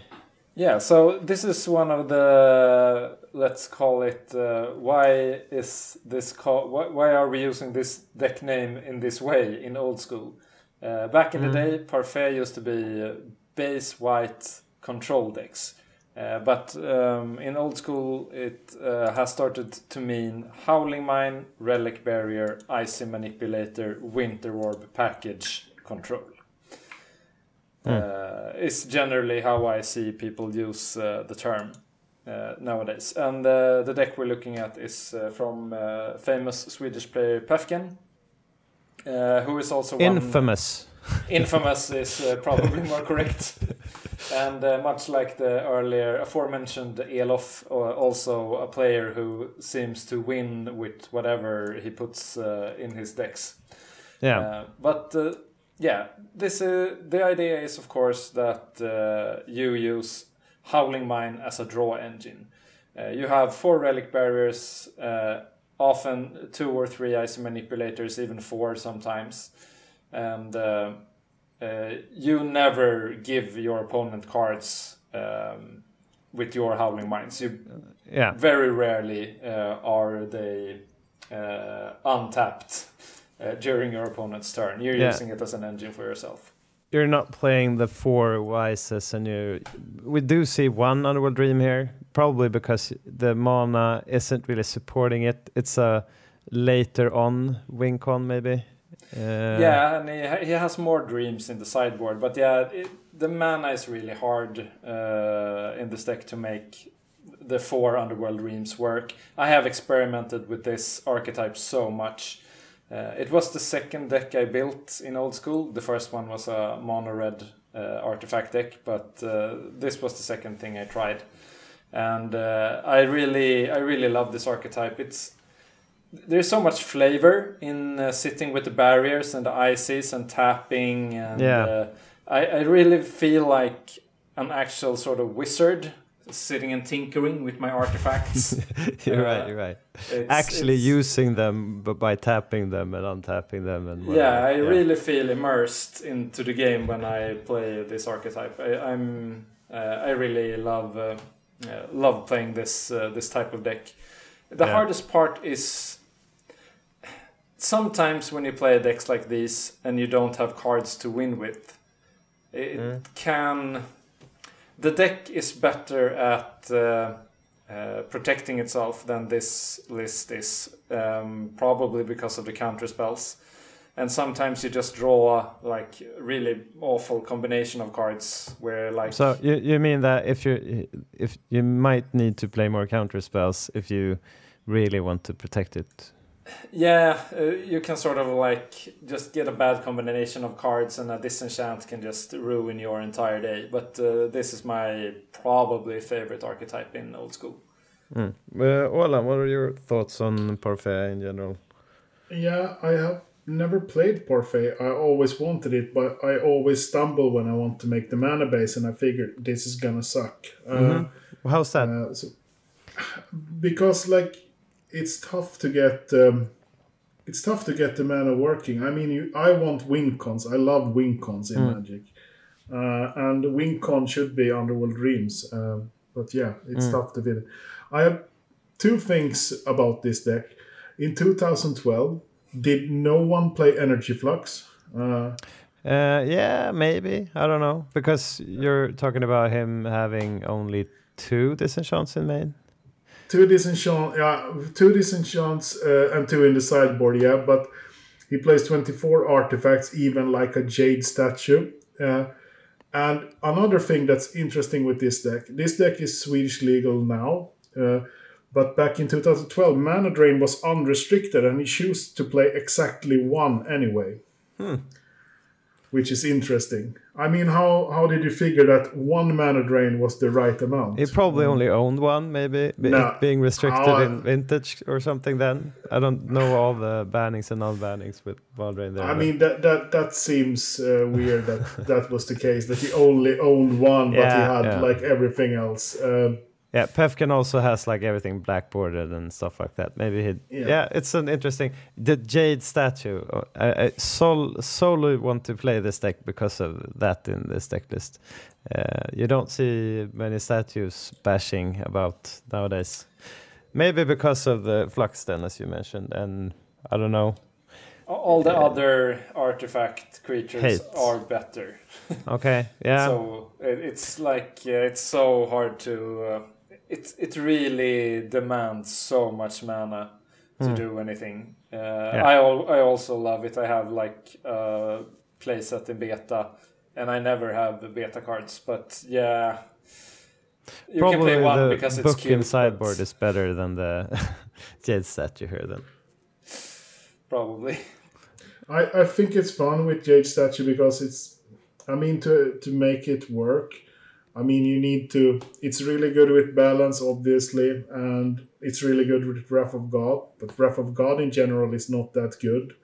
Yeah, so this is one of the let's call it uh, why is this call why, why are we using this deck name in this way in old school? Uh, back in the day, Parfait used to be uh, base white control decks, uh, but um, in old school it uh, has started to mean Howling Mine, Relic Barrier, Icy Manipulator, Winter Orb package control. Uh, is generally how I see people use uh, the term uh, nowadays. And uh, the deck we're looking at is from famous Swedish player Pefkin, uh, who is also one- Infamous. is uh, probably more correct. And uh, much like the earlier aforementioned Elof, uh, also a player who seems to win with whatever he puts uh, in his decks. Yeah. Uh, but uh, yeah, this uh, the idea is of course that uh, you use Howling Mine as a draw engine. You have four relic barriers, uh, often two or three icy manipulators, even four sometimes, and uh, uh, you never give your opponent cards um, with your Howling Mines. You yeah. very rarely uh, are they uh, untapped uh, during your opponent's turn. You're Yeah. using it as an engine for yourself. You're not playing the four wises, and you. We do see one Underworld Dream here, probably because the mana isn't really supporting it. It's a later on win con, maybe. Uh, yeah, and he, he has more dreams in the sideboard, but yeah, it, the mana is really hard uh, in this deck to make the four Underworld Dreams work. I have experimented with this archetype so much. Uh, it was the second deck I built in old school. The first one was a mono red uh, artifact deck, but uh, this was the second thing I tried, and I really, I really love this archetype. It's there's so much flavor in uh, sitting with the barriers and the ices and tapping and Yeah. uh, I, I really feel like an actual sort of wizard sitting and tinkering with my artifacts. you're Uh, right. You're right. It's- Actually, it's- using them, but by tapping them and untapping them, and yeah, I whatever. really feel immersed into the game when I play this archetype. I, I'm uh, I really love uh, uh, love playing this uh, this type of deck. The Yeah. hardest part is sometimes when you play decks like these and you don't have cards to win with, it can. The deck is better at uh, uh, protecting itself than this list is, um, probably because of the counter spells. and sometimes you just draw like really awful combination of cards where like So you you mean that if you if you might need to play more counter spells if you really want to protect it. Yeah, uh, you can sort of like just get a bad combination of cards, and a disenchant can just ruin your entire day. But uh, this is my probably favorite archetype in old school. Mm. Uh, Ola, what are your thoughts on Parfait in general? Yeah, I have never played Parfait. I always wanted it, but I always stumble when I want to make the mana base, and I figured this is gonna suck. Uh, How's that? uh, so, because like it's tough to get um, it's tough to get the mana working. I mean, you, I want win cons. I love win cons in Magic, uh, and win con should be Underworld Dreams. Uh, but yeah, it's tough to fit. it. I have two things about this deck. In 2012, did no one play Energy Flux? Uh, Uh, yeah, maybe. I don't know because you're talking about him having only two disenchants in main. Two disenchant, yeah, two disenchants uh, and two in the sideboard, yeah. But he plays twenty four artifacts, even like a jade statue. Uh, and another thing that's interesting with this deck, this deck is Swedish legal now, uh, but back in 2012, mana drain was unrestricted, and he chose to play exactly one anyway. Which is interesting. I mean, how how did you figure that one mana drain was the right amount? He probably only owned one, maybe be- No. being restricted in vintage or something. Then I don't know all the bannings and non-bannings with Valdrain there. I but- mean that that that seems uh, weird that that was the case that he only owned one, but he had yeah. like everything else. Um, Yeah, Pefkin also has like everything blackbordered and stuff like that. Maybe he. Yeah, Yeah. it's an interesting. The Jade statue. uh, I, I sol- solely want to play this deck because of that in this deck list. Uh, you don't see many statues bashing about nowadays. Maybe because of the flux, then, as you mentioned, and I don't know. All the other artifact creatures Hate. are better. Okay, yeah, So it, it's like uh, it's so hard to. Uh, it it really demands so much mana to do anything. Uh, I al- I also love it. I have like a playset in beta, and I never have the beta cards. But yeah, you can play one the because it's book cute. in but sideboard is better than the Jade statue here. Then. probably. I I think it's fun with Jade statue because it's. I mean to to make it work. I mean you need to. It's really good with balance, obviously, and it's really good with Wrath of God. But Wrath of God in general is not that good.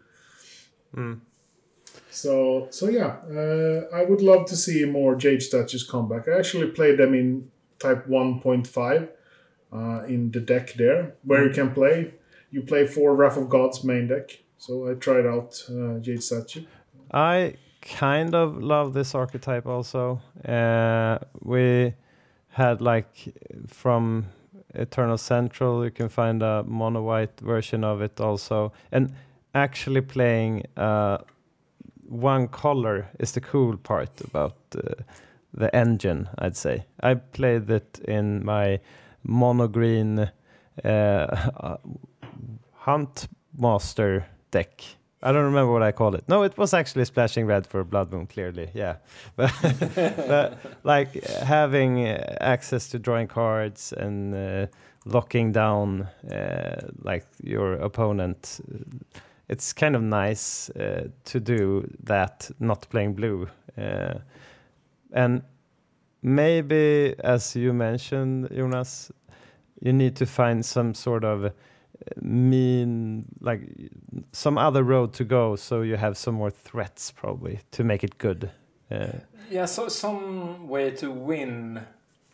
So so yeah, uh, I would love to see more Jade statues come back. I actually played them in Type 1.5 uh, in the deck there, where you can play. You play four Wrath of Gods main deck. So I tried out uh, Jade statue. I kind of love this archetype also. Uh, we had like from Eternal Central, you can find a mono white version of it also. And actually playing uh, one color is the cool part about uh, the engine, I'd say. I played it in my mono green uh, Hunt Master deck. I don't remember what I called it. No, it was actually splashing red for Blood Moon, clearly. Yeah. But, but like having uh, access to drawing cards and uh, locking down uh, like your opponent, uh, it's kind of nice uh, to do that, not playing blue. Uh, and maybe, as you mentioned, Jonas, you need to find some sort of mean like some other road to go so you have some more threats probably to make it good uh, Yeah, so some way to win.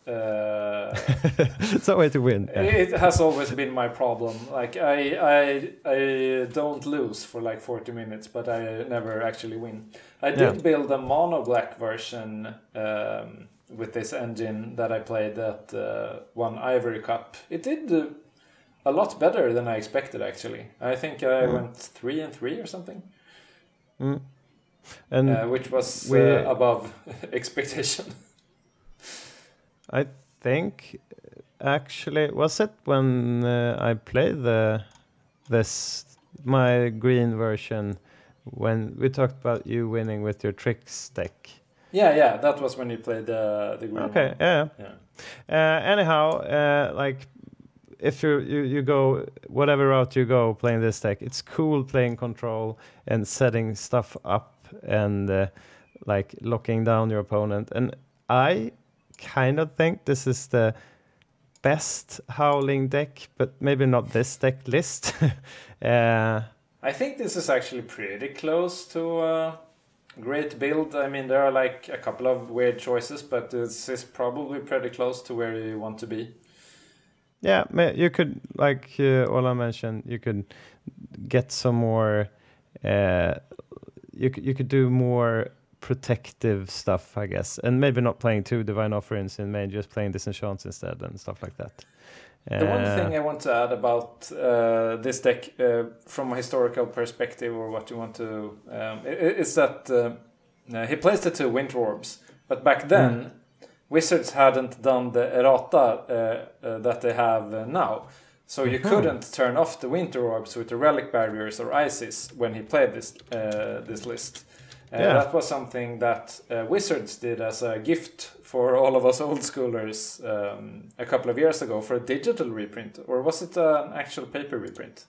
Uh, some way to win yeah. It has always been my problem. Like I, I, I don't lose for like forty minutes, but I never actually win. I did Yeah. build a mono black version um, with this engine that I played at uh, one Ivory Cup. It did uh, a lot better than I expected. Actually, I think I Mm. went three and three or something, and uh, which was we- uh, above expectation. i think actually was it when uh, i played the this my green version when we talked about you winning with your tricks deck. Yeah, yeah, that was when you played the the green Okay, one. yeah. Yeah. Uh, anyhow, uh, like if you you you go whatever route you go playing this deck, it's cool playing control and setting stuff up and uh, like locking down your opponent. And I kind of think this is the best howling deck, but maybe not this deck list. uh, I think this is actually pretty close to a great build. I mean, there are like a couple of weird choices, but this is probably pretty close to where you want to be. Yeah, you could like uh, Ola mentioned, you could get some more. Uh, you could you could do more protective stuff, I guess, and maybe not playing two divine offerings in main, just playing disenchants instead and stuff like that. The one Uh, thing I want to add about uh, this deck, uh, from a historical perspective, or what you want to, um, is that uh, he placed the two Winter Orbs, but back then, Wizards hadn't done the errata uh, uh, that they have uh, now. So you couldn't turn off the Winter Orbs with the Relic Barriers or Isis when he played this uh, this list. Uh, Yeah. That was something that uh, Wizards did as a gift for all of us old schoolers um, a couple of years ago for a digital reprint, or was it an actual paper reprint?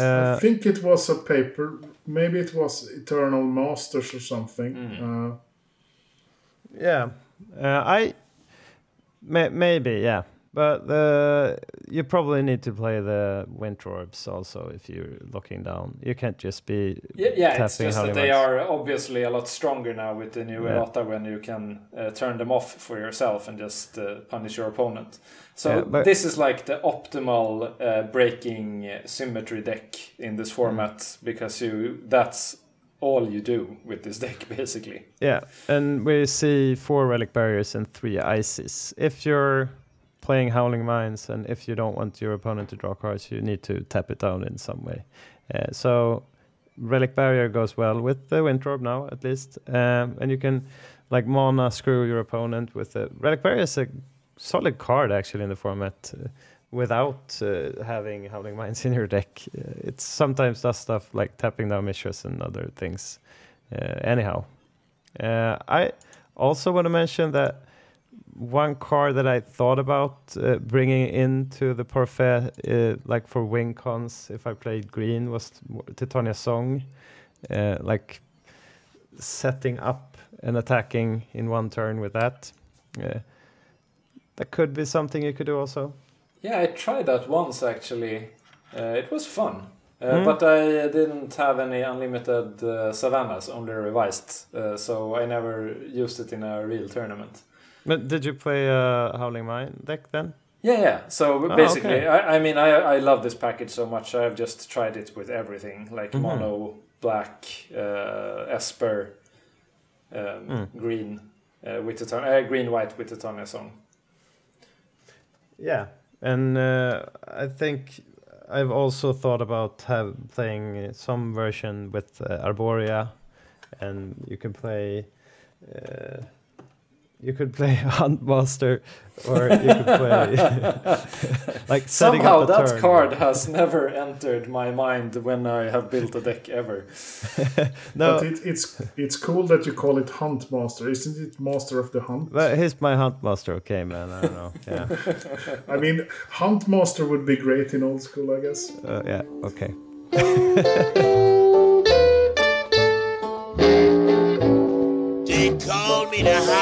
uh, I think it was a paper. Maybe it was Eternal Masters or something. Uh, yeah, uh, I may, maybe yeah, but you probably need to play the winter orbs also if you're looking down. You can't just be Yeah, yeah it's just that they Mites. are obviously a lot stronger now with the new Yeah. errata when you can uh, turn them off for yourself and just uh, punish your opponent. So Yeah, this is like the optimal uh, breaking uh, symmetry deck in this format because you that's all you do with this deck basically. Yeah, and we see four relic barriers and three ices. If you're playing Howling Mines and if you don't want your opponent to draw cards, you need to tap it down in some way. Uh, so relic barrier goes well with the Winter Orb now, at least, um, and you can like mana screw your opponent with the relic barrier is a solid card actually in the format. Uh, Without uh, having Howling Mines in your deck, uh, it sometimes does stuff like tapping down Mishras and other things. Uh, anyhow, uh, I also want to mention that one card that I thought about uh, bringing into the parfait, uh, like for wing cons, if I played green, was Titania Song, uh, like setting up and attacking in one turn with that. That could be something you could do also. Yeah, I tried that once actually. Uh, it was fun. Uh, Hmm. But I didn't have any unlimited uh, savannas, only revised. Uh, so I never used it in a real tournament. But did you play a Howling Mine deck then? Yeah, yeah. So Ah, basically, okay. I, I mean, I, I love this package so much. I've just tried it with everything, like Mhm. mono, black, uh, Esper, um, Mm. green, uh, with the uh, green white with the Tanya song. Yeah, and uh, I think I've also thought about playing some version with uh, Arboria, and you can play. Uh, you could play Huntmaster, or you could play like Somehow up a that turn. card has never entered my mind when I have built a deck ever. No, But it, it's it's cool that you call it Hunt Master, isn't it? Master of the Hunt. but he's my Huntmaster. Okay, man. I don't know. Yeah, I mean, Hunt Master would be great in old school, I guess. uh, yeah. Okay. They called me the Howling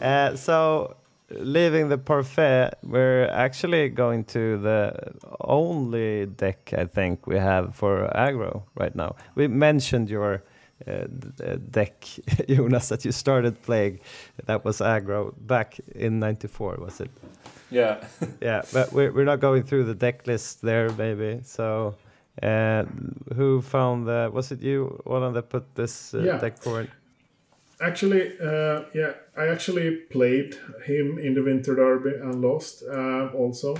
Uh, so, leaving the parfait, we're actually going to the only deck I think we have for aggro right now. We mentioned your uh, uh, deck, Jonas, that you started playing. That was aggro back in '94, was it? Yeah. Yeah, but we're we're not going through the deck list there, maybe. So. Uh, who found the? Was it you, Olan, that put this uh, Yeah. deck forward? Actually, uh, yeah, I actually played him in the Winter Derby and lost uh, also.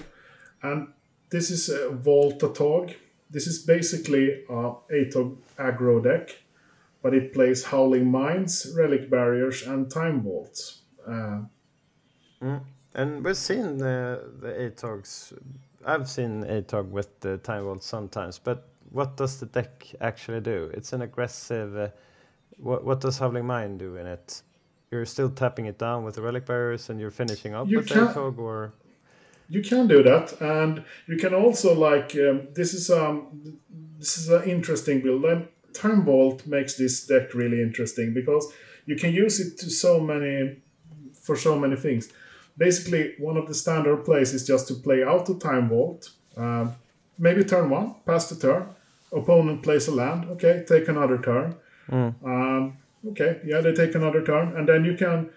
And this is a Volta Tog. This is basically a Atog aggro deck, but it plays Howling Mines, Relic Barriers, and Time Vaults. Uh, And we've seen uh, the ATOGs. I've seen ATOG with the Time Vault sometimes, but what does the deck actually do? It's an aggressive. What, what does Howling Mine do in it? You're still tapping it down with the Relic Barriers and you're finishing up You with can't- ATOG, or. you can do that and you can also like um, this is um this is an interesting build Um, time vault makes this deck really interesting because you can use it to so many for so many things basically one of the standard plays is just to play out the time vault um, maybe turn one pass the turn opponent plays a land okay take another turn um, okay yeah they take another turn and then you can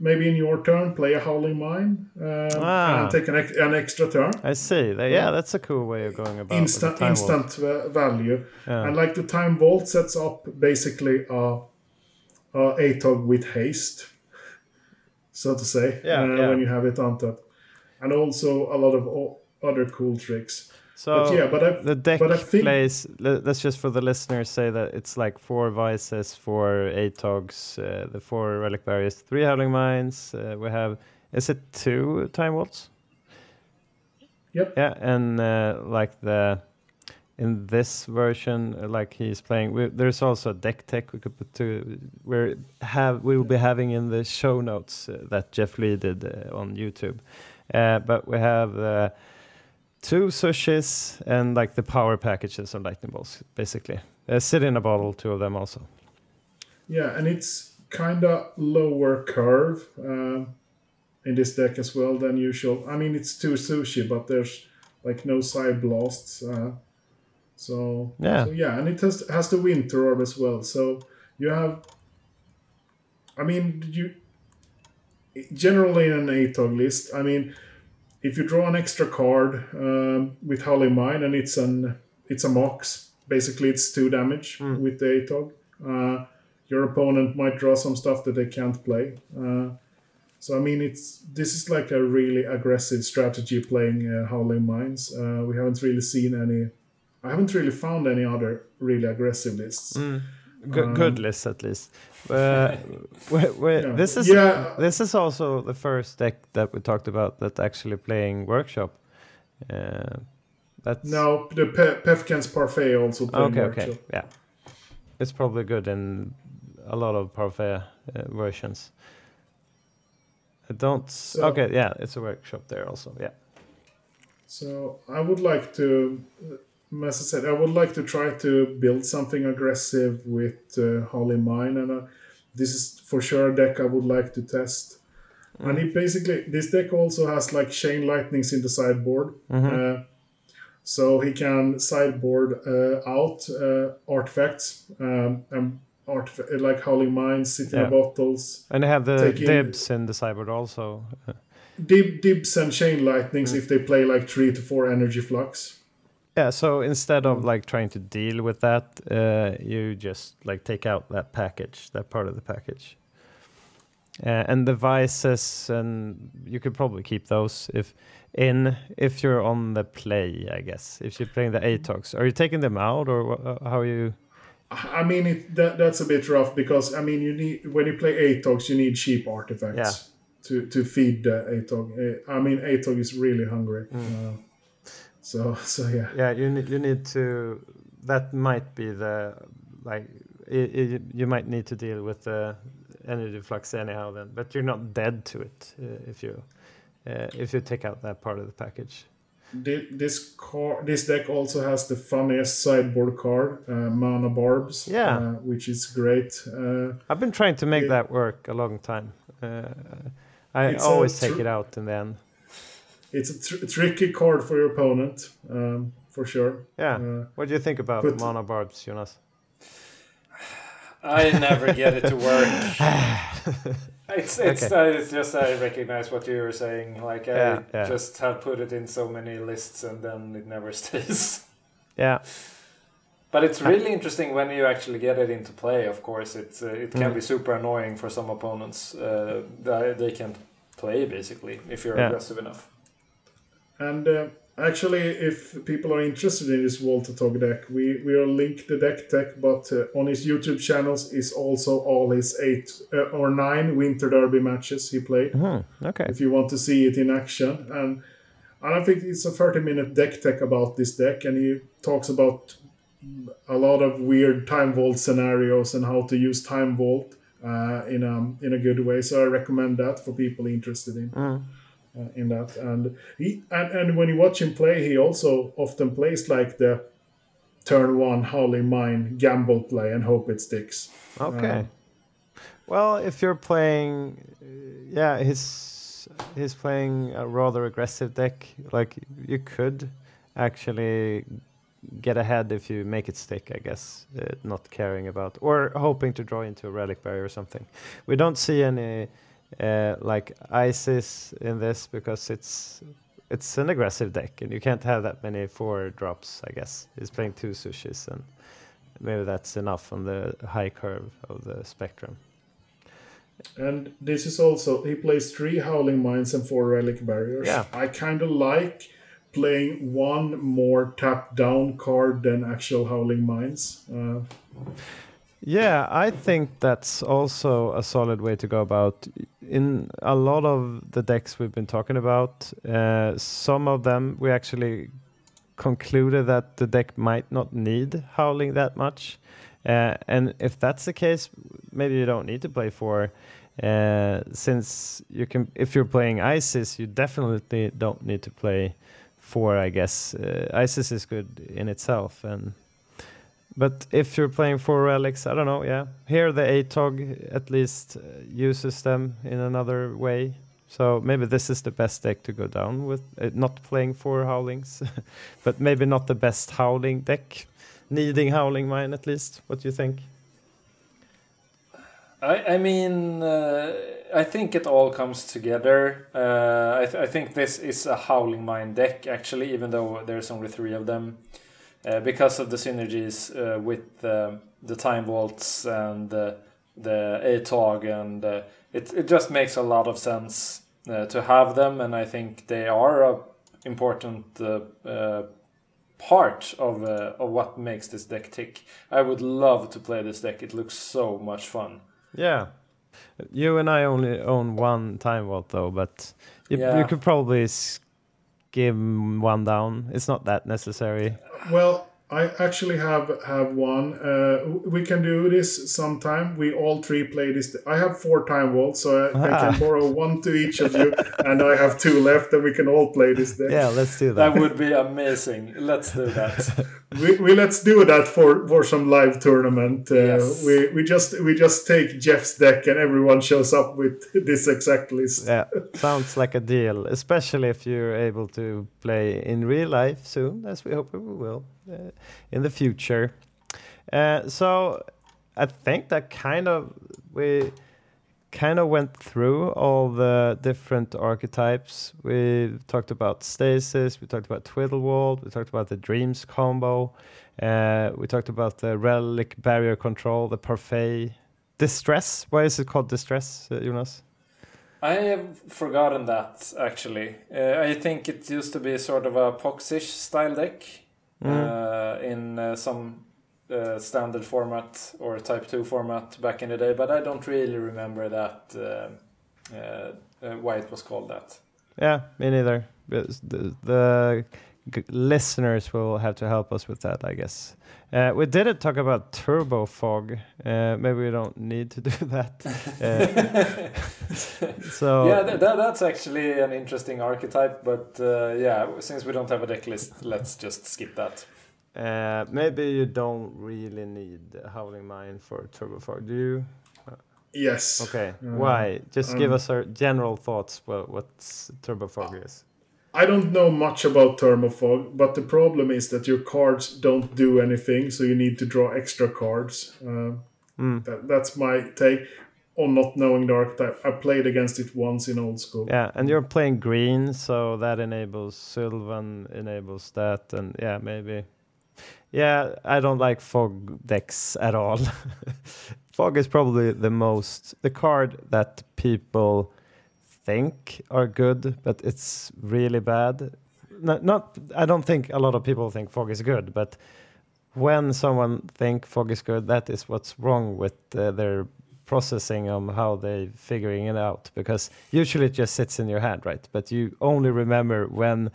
maybe in your turn play a howling mine um, Ah. and take an, ex- an extra turn I see. That, yeah, that's a cool way of going about instant Time instant va- value Yeah. and like the time vault sets up basically a, a atog with haste so to say Yeah, uh, yeah. when you have it on top and also a lot of o- other cool tricks So But yeah, but I- the deck but I think- plays. le- Let's just for the listeners say that it's like four vices, four ATOGs, uh, the four relic barriers, three howling mines. Uh, we have is it two time vaults? Yep. Yeah, and uh, like the in this version, like he's playing, we, there's also a deck tech we could put to where have we will be having in the show notes uh, that Jeff Lee did uh, on YouTube. Uh, but we have uh, two Su-Chis and like the power packages of lightning bolts, basically. Uh, sit in a bottle, two of them also. yeah and it's kind of lower curve uh, in this deck as well than usual i mean it's two Su-Chi but there's like no psionic blasts uh, so Yeah. so yeah and it has has the winter orb as well so you have i mean you generally in an atog list i mean if you draw an extra card um, with Howling Mine and it's an it's a mox, basically it's two damage with the atog. Uh, your opponent might draw some stuff that they can't play. Uh, so I mean, it's this is like a really aggressive strategy playing uh, Howling Mines. Uh, we haven't really seen any. I haven't really found any other really aggressive lists. Good, good list at least. Uh, we, we, Yeah. This is Yeah. this is also the first deck that we talked about that actually playing workshop. Uh, that's No, the Pe- Pefkin's Parfait also playing okay. workshop. Okay, yeah, it's probably good in a lot of parfait uh, versions. I don't. So- okay, yeah, it's a workshop there also. Yeah. So I would like to, as I said, I would like to try to build something aggressive with uh, Howling Mine, and uh, this is for sure a deck I would like to test. And it basically, this deck also has like Chain Lightnings in the sideboard, uh, so he can sideboard uh, out uh, artifacts um, and artifact like Howling Mine, City Yeah. Bottles, And they have the dibs in the sideboard also. Dib, Dibs, and Chain Lightnings if they play like three to four Energy Flux. Yeah, so instead of like trying to deal with that, uh, you just like take out that package, that part of the package. Uh, and the vices, and you could probably keep those if in if you're on the play, I guess. If you're playing the ATOGs, are you taking them out or wha- uh, how are you? I mean, it, that that's a bit rough because I mean, you need when you play Atogs, you need cheap artifacts to to feed the Atog. Uh, I mean, Atog is really hungry. Uh, so so yeah. Yeah, you need you need to. That might be the like i i you might need to deal with the energy flux anyhow then, but you're not dead to it uh, if you uh, if you take out that part of the package. This car, this deck also has the funniest sideboard card, uh, Mana Barbs. Yeah. uh, which is great. Uh, I've been trying to make Yeah. that work a long time. Uh, I always take it out in the end. It's a tr- tricky card for your opponent, um, for sure. Yeah. Uh, what do you think about but- Mana Barbs, Jonas? I never get it to work. It's it's, uh, it's just I recognize what you were saying. Like I Yeah, yeah. just have put it in so many lists and then it never stays. Yeah. But it's really interesting when you actually get it into play. Of course, it's uh, it can Mm. be super annoying for some opponents. Uh, they, they can't play basically if you're Yeah. aggressive enough. And uh, actually, if people are interested in this Vault Atog deck, we we will link the deck tech, but uh, on his YouTube channels is also all his eight uh, or nine Winter Derby matches he played. Hmm, okay. If you want to see it in action, and I think it's a thirty minute deck tech about this deck, and he talks about a lot of weird time vault scenarios and how to use time vault uh, in a in a good way. So I recommend that for people interested in uh, in that. And he and, and when you watch him play, he also often plays like the turn one howling mine gamble play and hope it sticks. Okay. well, if you're playing, uh, yeah, he's he's playing a rather aggressive deck. Like you could actually get ahead if you make it stick. I guess uh, not caring about or hoping to draw into a relic barrier or something. We don't see any uh, like ISIS in this because it's it's an aggressive deck and you can't have that many four drops. I guess he's playing two Su-Chis and maybe that's enough on the high curve of the spectrum. And this is also he plays three howling mines and four relic barriers. Yeah. I kind of like playing one more tap down card than actual howling mines. Uh, Yeah, I think that's also a solid way to go about. In a lot of the decks we've been talking about, uh, some of them we actually concluded that the deck might not need howling that much. Uh, and if that's the case, maybe you don't need to play four. Uh, since you can, if you're playing ISIS, you definitely don't need to play four. I guess uh, ISIS is good in itself, and but if you're playing four relics, I don't know. Yeah, here the ATOG at least uh, uses them in another way. So maybe this is the best deck to go down with. Uh, not playing four howlings, but maybe not the best howling deck. Needing howling mine at least. What do you think? I, I mean, uh, I think it all comes together. Uh, I, th- I think this is a Howling Mine deck, actually, even though there's only three of them. Uh, because of the synergies uh, with uh, the Time Vaults and uh, the ATOG, and uh, it, it just makes a lot of sense uh, to have them, and I think they are a important part of, uh, of what makes this deck tick. I would love to play this deck, it looks so much fun. Yeah. You and I only own one time vault though, but you, Yeah. you could probably skim one down. It's not that necessary. well, I actually have have one. Uh, we can do this sometime. We all three play this. I have four time vaults, so I, I Ah. can borrow one to each of you, and I have two left, and we can all play this deck. Yeah, let's do That that. would be amazing. Let's do that. we, we let's do that for for some live tournament. Uh, Yes. We we just we just take Jeff's deck and everyone shows up with this exact list. yeah, sounds like a deal, especially if you're able to play in real life soon, as we hope we will uh, in the future. Uh, so I think that kind of we kind of went through all the different archetypes. We talked about stasis, we talked about Twiddle Vault, we talked about the dreams combo, uh, we talked about the relic barrier control, the parfait, distress. Why is it called distress, uh, Jonas? I have forgotten that actually. Uh, I think it used to be sort of a Poxish style deck uh, in uh, some uh, standard format or Type 2 format back in the day, but I don't really remember that uh, why it was called that. Yeah, me neither. The, the g- listeners will have to help us with that, I guess. Uh, we didn't talk about turbo fog. Uh, maybe we don't need to do that. Uh, so yeah, th- that, that's actually an interesting archetype, but uh, yeah, since we don't have a deck list, let's just skip that. Uh, maybe you don't really need Howling Mine for turbo fog. Do you? Yes. Okay. Uh, Why? Just give um, us our general thoughts. What what's turbo fog is? I don't know much about turbo fog, but the problem is that your cards don't do anything, so you need to draw extra cards. Uh, Mm. that, that's my take on not knowing the archetype. I played against it once in old school. Yeah, and you're playing green, so that enables Sylvan enables that, and yeah, maybe Yeah, I don't like fog decks at all. fog is probably the most the card that people think are good, but it's really bad. Not, not I don't think a lot of people think fog is good, but when someone think fog is good, that is what's wrong with uh, their processing on how they figuring it out because usually it just sits in your hand, right? But you only remember when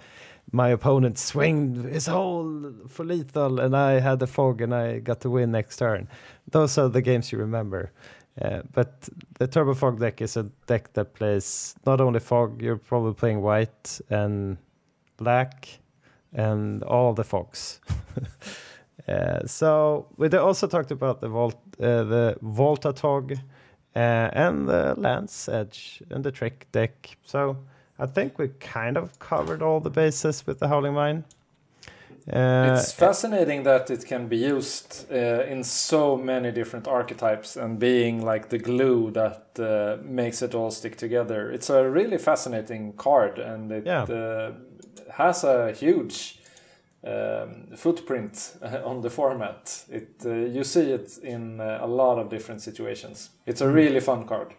my opponent swinged his whole for lethal and I had the fog and I got to win next turn. Those are the games you remember. Uh, but the Turbo Fog deck is a deck that plays not only fog, you're probably playing white and black and all the fogs. uh, so we also talked about the uh, the Vault Atog, uh, and the Land's Edge and the Trick deck. So I think we kind of covered all the bases with the Howling Mine. Uh, it's fascinating that it can be used uh, in so many different archetypes and being like the glue that uh, makes it all stick together. It's a really fascinating card and it Yeah. uh, has a huge um, footprint on the format. It uh, you see it in uh, a lot of different situations. It's a really fun card.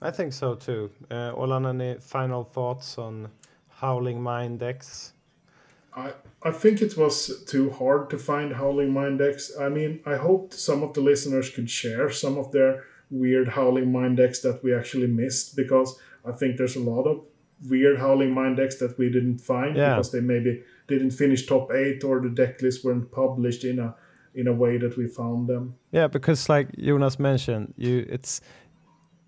I think so too. Uh, Olan, any final thoughts on Howling Mine decks? I, I think it was too hard to find Howling Mine decks. I mean, I hoped some of the listeners could share some of their weird Howling Mine decks that we actually missed because I think there's a lot of weird Howling Mine decks that we didn't find Yeah. because they maybe didn't finish top eight or the deck lists weren't published in a in a way that we found them. Yeah, because like Jonas mentioned, you it's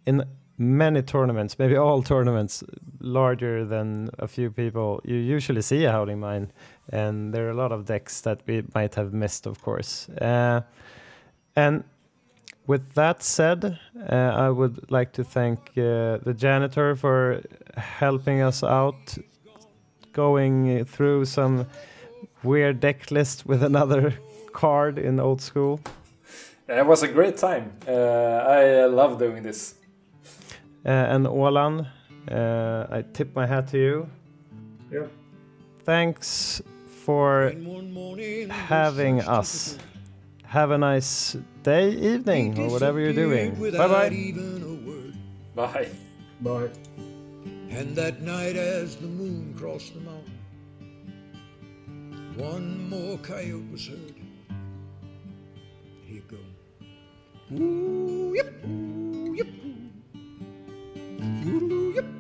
in many tournaments, maybe all tournaments larger than a few people, you usually see a Howling Mine, and there are a lot of decks that we might have missed, of course. Uh, and with that said, uh, I would like to thank uh, the janitor for helping us out, going through some weird deck list with another card in old school. It was a great time. Uh, I love doing this. Uh, and Olan, uh, I tip my hat to you. Yeah. Thanks for having us. Have a nice day, evening, or whatever you're doing. Bye bye. Bye. Bye. And that night, as the moon crossed the mountain, one more coyote was heard. Here you go. Ooh, yip, ooh, yip,